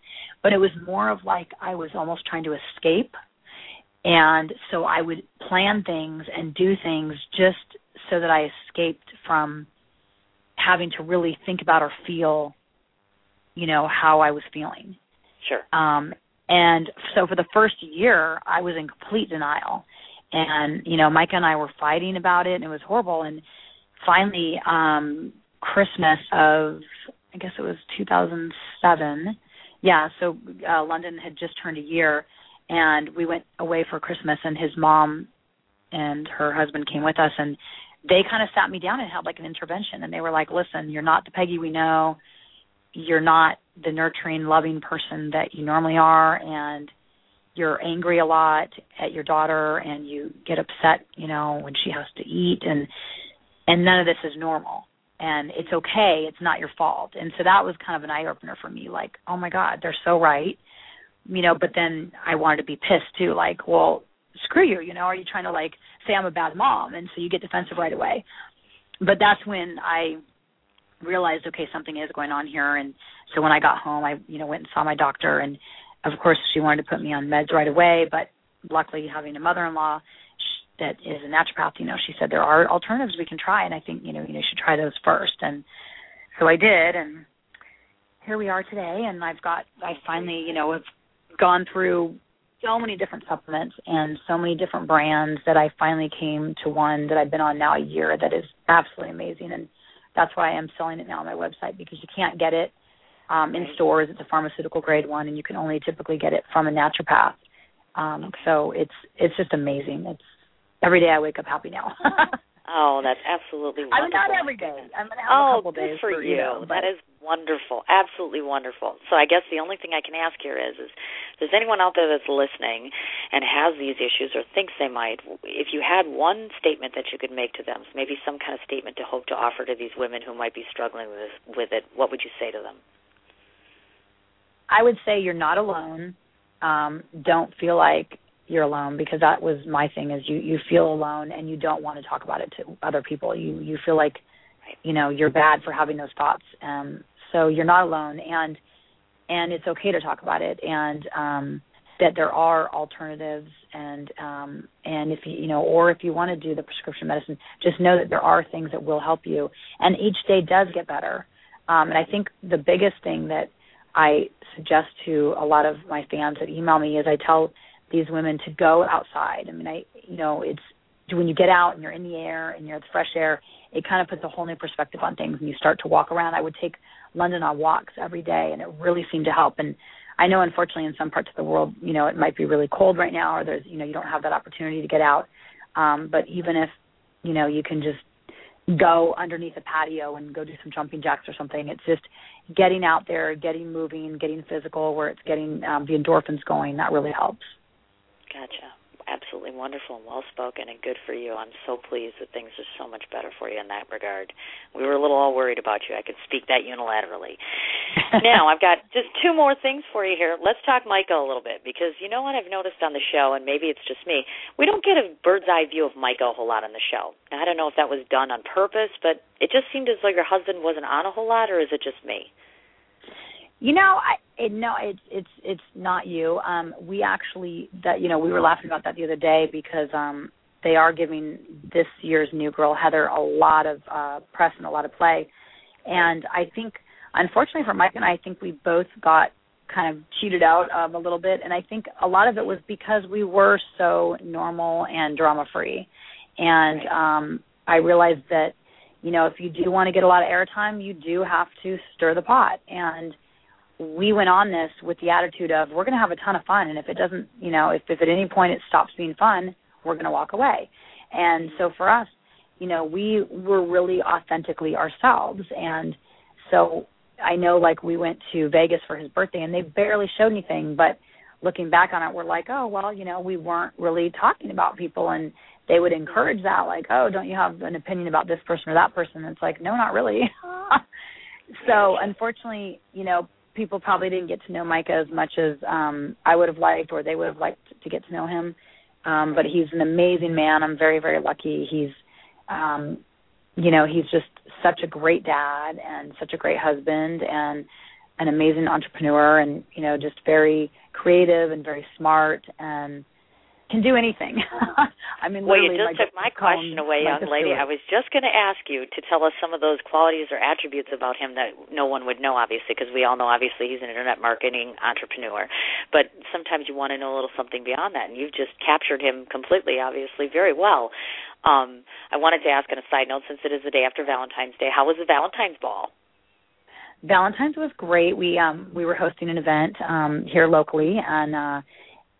But it was more of like I was almost trying to escape, and so I would plan things and do things just so that I escaped from having to really think about or feel, you know, how I was feeling. Sure. Um, and so for the first year, I was in complete denial. And, you know, Micah and I were fighting about it and it was horrible. And finally, um, Christmas of, I guess it was 2007. Yeah, so uh, London had just turned a year and we went away for Christmas and his mom and her husband came with us and they kind of sat me down and had like an intervention and they were like, listen, you're not the Peggy we know you're not the nurturing, loving person that you normally are, and you're angry a lot at your daughter, and you get upset, you know, when she has to eat, and and none of this is normal, and it's okay. It's not your fault, and so that was kind of an eye opener for me. Like, oh my God, they're so right, you know. But then I wanted to be pissed too. Like, well, screw you, you know. Are you trying to like say I'm a bad mom? And so you get defensive right away. But that's when I realized okay something is going on here and so when i got home i you know went and saw my doctor and of course she wanted to put me on meds right away but luckily having a mother-in-law that is a naturopath you know she said there are alternatives we can try and i think you know you should try those first. And so i did and here we are today and i've got i finally you know have gone through so many different supplements and so many different brands that I finally came to one that I've been on now a year that is absolutely amazing. And that's why I'm selling it now on my website because you can't get it um, in stores. It's a pharmaceutical grade one, and you can only typically get it from a naturopath. Um, so it's it's just amazing. It's every day I wake up happy now. <laughs> Oh, that's absolutely wonderful. I mean, not every day. I'm gonna have oh, a couple good days for, for you. know, that is wonderful. Absolutely wonderful. So I guess the only thing I can ask here is, is if there's anyone out there that's listening and has these issues or thinks they might, if you had one statement that you could make to them, maybe some kind of statement to hope to offer to these women who might be struggling with with it, what would you say to them? I would say you're not alone. Um, don't feel like you're alone because that was my thing is you you feel alone and you don't want to talk about it to other people. You you feel like you know you're bad for having those thoughts. Um so you're not alone and and it's okay to talk about it and um that there are alternatives and um and if you you know or if you want to do the prescription medicine just know that there are things that will help you. And each day does get better. Um and i think the biggest thing that i suggest to a lot of my fans that email me is i tell these women to go outside. I mean, I you know, it's when you get out and you're in the air and you're in the fresh air, it kind of puts a whole new perspective on things. And you start to walk around. I would take London on walks every day, and it really seemed to help. And I know, unfortunately, in some parts of the world, you know, it might be really cold right now, or there's, you know, you don't have that opportunity to get out. Um, but even if, you know, you can just go underneath a patio and go do some jumping jacks or something, it's just getting out there, getting moving, getting physical, where it's getting um, the endorphins going. That really helps. Gotcha. Absolutely wonderful and well spoken and good for you. I'm so pleased that things are so much better for you in that regard. We were a little all worried about you. I could speak that unilaterally. <laughs> now, I've got just two more things for you here. Let's talk Micah a little bit because you know what I've noticed on the show, and maybe it's just me, we don't get a bird's eye view of Micah a whole lot on the show. Now, I don't know if that was done on purpose, but it just seemed as though your husband wasn't on a whole lot, or is it just me? You know, I it, no, it's it's it's not you. Um, we actually that you know we were laughing about that the other day because um, they are giving this year's new girl Heather a lot of uh, press and a lot of play, and I think unfortunately for Mike and I, I think we both got kind of cheated out um, a little bit, and I think a lot of it was because we were so normal and drama free, and um, I realized that you know if you do want to get a lot of airtime, you do have to stir the pot. And we went on this with the attitude of we're going to have a ton of fun and if it doesn't you know if if at any point it stops being fun we're going to walk away. And so for us you know we were really authentically ourselves. And so i know like we went to vegas for his birthday and they barely showed anything. But looking back on it we're like oh well you know we weren't really talking about people. And they would encourage that like oh don't you have an opinion about this person or that person? And it's like no not really. <laughs> So unfortunately you know people probably didn't get to know Micah as much as um I would have liked or they would have liked to get to know him. Um but he's an amazing man. I'm very very lucky. He's um you know, he's just such a great dad and such a great husband and an amazing entrepreneur and you know just very creative and very smart and can do anything. <laughs> I mean, well, you just took my question away, young lady. I was just going to ask you to tell us some of those qualities or attributes about him that no one would know, obviously, because we all know, obviously, he's an internet marketing entrepreneur. But sometimes you want to know a little something beyond that, and you've just captured him completely, obviously, very well. Um, I wanted to ask on a side note, since it is the day after Valentine's Day, how was the Valentine's ball? Valentine's was great. We um we were hosting an event um here locally and uh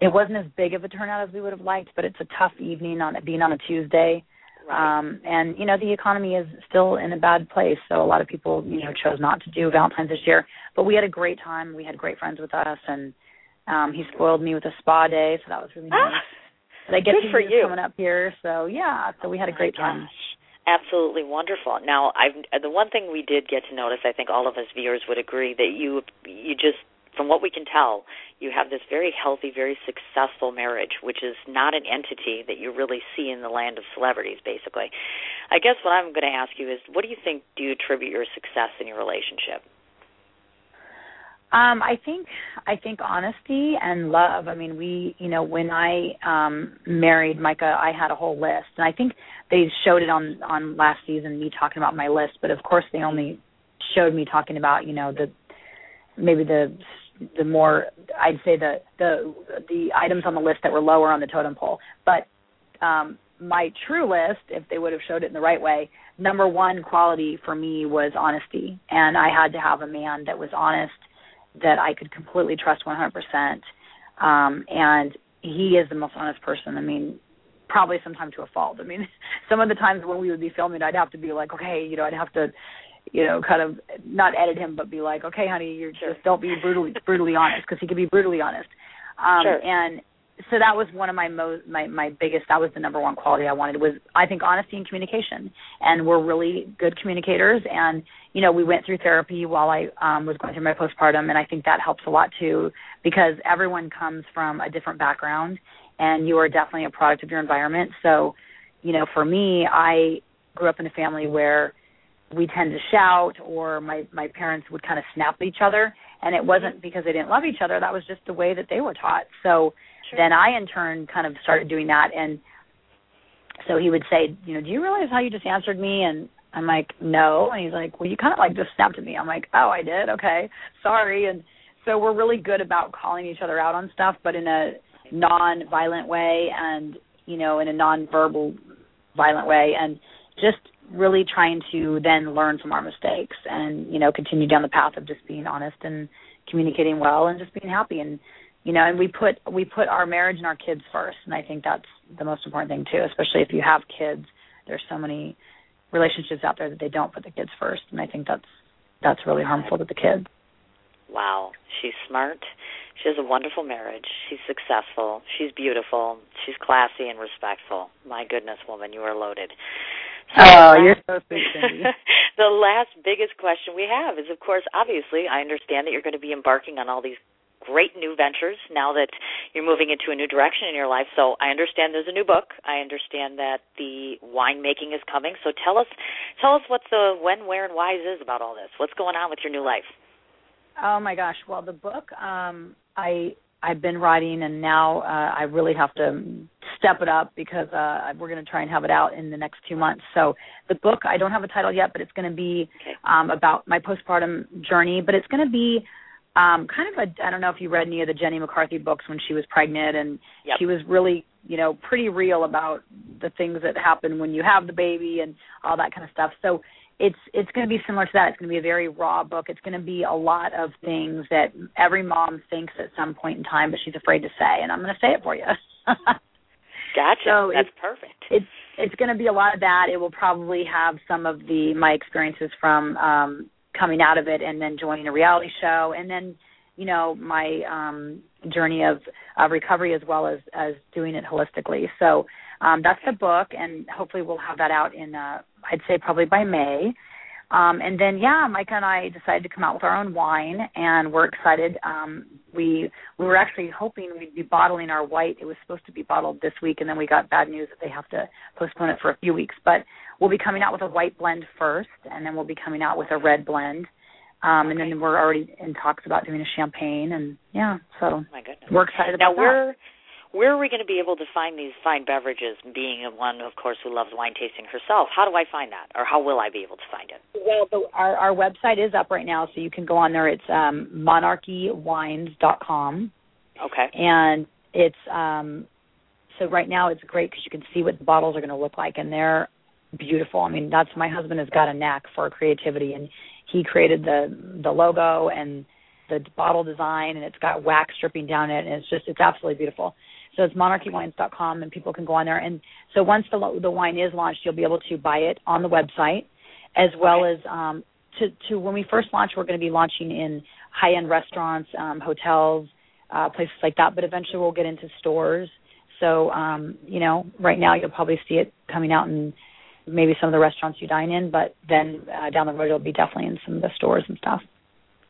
it wasn't as big of a turnout as we would have liked, but it's a tough evening on being on a Tuesday. Right. Um and you know the economy is still in a bad place, so a lot of people you know chose not to do Valentine's this year. But we had a great time. We had great friends with us, and um he spoiled me with a spa day, so that was really nice. Ah, I get good to for you coming up here, so yeah. So we had a great oh time. Gosh. Absolutely wonderful. Now, I've the one thing we did get to notice, I think all of us viewers would agree that you you just from what we can tell, you have this very healthy, very successful marriage, which is not an entity that you really see in the land of celebrities, basically. I guess what I'm going to ask you is what do you think do you attribute your success in your relationship? Um, I think I think honesty and love. I mean, we, you know, when I um married Micah, I had a whole list, and I think they showed it on on last season, me talking about my list. But of course, they only showed me talking about, you know, the maybe the the more I'd say the the the items on the list that were lower on the totem pole. But um, my true list, if they would have showed it in the right way, number one quality for me was honesty, and I had to have a man that was honest, that I could completely trust 100%. Um, and he is the most honest person. I mean, probably sometimes to a fault. I mean, <laughs> some of the times when we would be filming, I'd have to be like, okay, you know, I'd have to you know, kind of not edit him, but be like, okay, honey, you're sure. just don't be brutally brutally honest because he can be brutally honest. Um, sure. And so that was one of my most my my biggest. That was the number one quality I wanted was I think honesty and communication. And we're really good communicators. And you know, we went through therapy while I um, was going through my postpartum, and I think that helps a lot too because everyone comes from a different background, and you are definitely a product of your environment. So, you know, for me, I grew up in a family where we tend to shout or my my parents would kind of snap at each other. And it wasn't mm-hmm. because they didn't love each other that was just the way that they were taught. So sure. then i in turn kind of started doing that. And so he would say you know do you realize how you just answered me? And i'm like no. And he's like well you kind of like just snapped at me. I'm like oh i did? Okay. Sorry. And so we're really good about calling each other out on stuff but in a non violent way and you know in a non verbal violent way. And just really trying to then learn from our mistakes and you know continue down the path of just being honest and communicating well and just being happy and you know and we put we put our marriage and our kids first and i think that's the most important thing too especially if you have kids there's so many relationships out there that they don't put the kids first and i think that's that's really harmful to the kids Wow. She's smart. She has a wonderful marriage. She's successful. She's beautiful. She's classy and respectful. My goodness, woman, you are loaded. Oh, you're so sweet, Cindy. <laughs> the last biggest question we have is, of course, obviously, I understand that you're going to be embarking on all these great new ventures now that you're moving into a new direction in your life. So I understand there's a new book. I understand that the winemaking is coming. So tell us, tell us what the when, where, and whys is about all this. What's going on with your new life? Oh my gosh! Well, the book um, I I've been writing, and now uh, I really have to step it up because uh, we're going to try and have it out in the next two months. So the book I don't have a title yet, but it's going to be um, about my postpartum journey. But it's going to be um kind of a I don't know if you read any of the Jenny McCarthy books when she was pregnant and yep. she was really, you know, pretty real about the things that happen when you have the baby and all that kind of stuff. So it's it's going to be similar to that. It's going to be a very raw book. It's going to be a lot of things that every mom thinks at some point in time, but she's afraid to say, and I'm going to say it for you. <laughs> gotcha. So That's it's, perfect. It's it's going to be a lot of that. It will probably have some of the my experiences from um coming out of it and then joining a reality show and then you know my um journey of of recovery as well as as doing it holistically so um that's the book and hopefully we'll have that out in uh I'd say probably by May um, and then yeah, Micah and I decided to come out with our own wine, and we're excited. Um, we we were actually hoping we'd be bottling our white. It was supposed to be bottled this week, and then we got bad news that they have to postpone it for a few weeks. But we'll be coming out with a white blend first, and then we'll be coming out with a red blend. Um, and then we're already in talks about doing a champagne, and yeah, so we're excited now about we're, that where are we going to be able to find these fine beverages? Being one, of course, who loves wine tasting herself, how do I find that, or how will I be able to find it? Well, the, our our website is up right now, so you can go on there. It's um, monarchywines.com. Okay. And it's um, so right now it's great because you can see what the bottles are going to look like, and they're beautiful. I mean, that's my husband has got a knack for creativity, and he created the the logo and the bottle design, and it's got wax dripping down it, and it's just it's absolutely beautiful. So it's monarchywines.com, and people can go on there. And so once the the wine is launched, you'll be able to buy it on the website, as well as um, to to when we first launch, we're going to be launching in high end restaurants, um, hotels, uh, places like that. But eventually, we'll get into stores. So um, you know, right now you'll probably see it coming out in maybe some of the restaurants you dine in, but then uh, down the road it'll be definitely in some of the stores and stuff.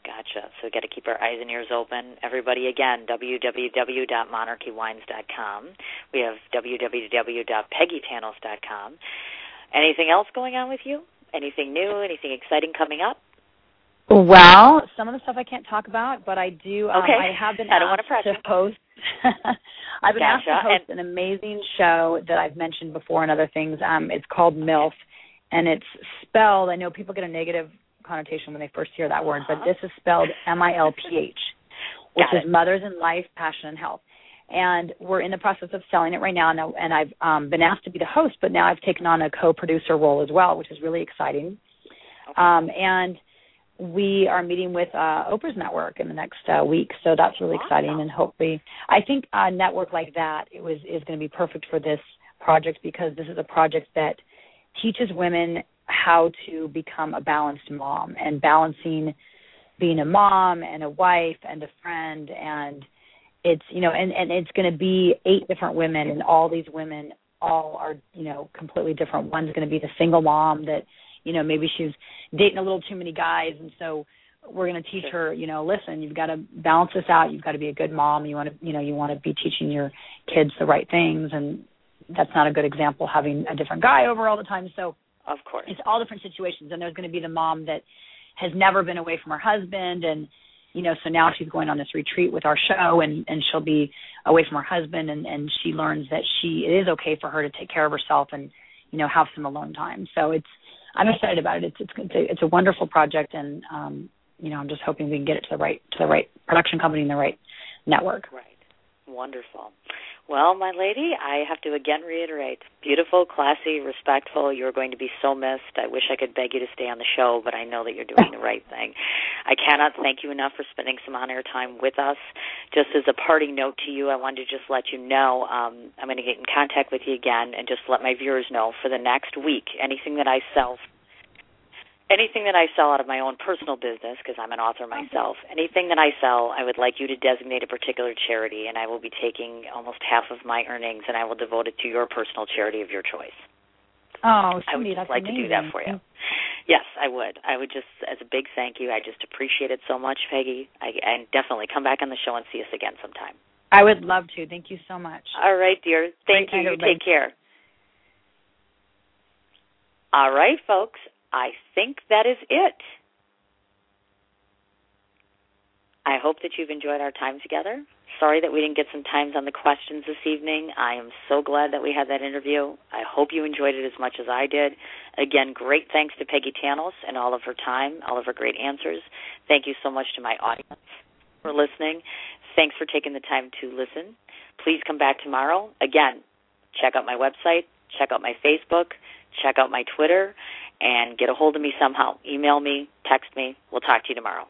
Gotcha. So we've got to keep our eyes and ears open. Everybody, again, www.monarchywines.com. We have www.peggytanous.com. Anything else going on with you? Anything new? Anything exciting coming up? Well, some of the stuff I can't talk about, but I do. Um, okay. I have been <laughs> I don't asked want to, to host. <laughs> I've been gotcha. asked to host and, an amazing show that I've mentioned before and other things. Um, it's called MILF, and it's spelled. I know people get a negative connotation when they first hear that word, but this is spelled M I L P H, which is Mothers in Life, Passion, and Health. And we're in the process of selling it right now, and, and I've um, been asked to be the host, but now I've taken on a co-producer role as well, which is really exciting. Okay. Um, and we are meeting with uh, Oprah's network in the next uh, week, so that's really awesome. exciting. And hopefully, I think a network like that it was is going to be perfect for this project because this is a project that teaches women how to become a balanced mom and balancing being a mom and a wife and a friend. And it's you know and and it's going to be eight different women and all these women all are you know completely different. One's going to be the single mom that you know maybe she's dating a little too many guys. And so we're going to teach her you know listen you've got to balance this out. You've got to be a good mom. You want to you know you want to be teaching your kids the right things. And that's not a good example having a different guy over all the time. So of course. It's all different situations. And there's going to be the mom that has never been away from her husband and you know so now she's going on this retreat with our show and and she'll be away from her husband and and she learns that she it is okay for her to take care of herself and you know have some alone time so it's i'm excited about it it's it's it's a, it's a wonderful project and um you know i'm just hoping we can get it to the right to the right production company and the right network right wonderful well, my lady, I have to again reiterate beautiful, classy, respectful. You're going to be so missed. I wish I could beg you to stay on the show, but I know that you're doing the <laughs> right thing. I cannot thank you enough for spending some on air time with us. Just as a parting note to you, I wanted to just let you know um, I'm going to get in contact with you again and just let my viewers know for the next week anything that I sell anything that I sell out of my own personal business, because I'm an author uh-huh. myself, anything that I sell, I would like you to designate a particular charity, and I will be taking almost half of my earnings, and I will devote it to your personal charity of your choice. Oh, I would just like amazing. to do that for you. Yes, I would. I would just, as a big thank you, I just appreciate it so much, Peggy. I, and definitely come back on the show and see us again sometime. I would love to. Thank you so much. All right, dear. Thank Great you. night, You take care. All right, folks. I think that is it. I hope that you've enjoyed our time together. Sorry that we didn't get some times on the questions this evening. I am so glad that we had that interview. I hope you enjoyed it as much as I did. Again, great thanks to Peggy Tanous and all of her time, all of her great answers. Thank you so much to my audience for listening. Thanks for taking the time to listen. Please come back tomorrow. Again, check out my website, check out my Facebook, check out my Twitter, and get a hold of me somehow. Email me, text me. We'll talk to you tomorrow.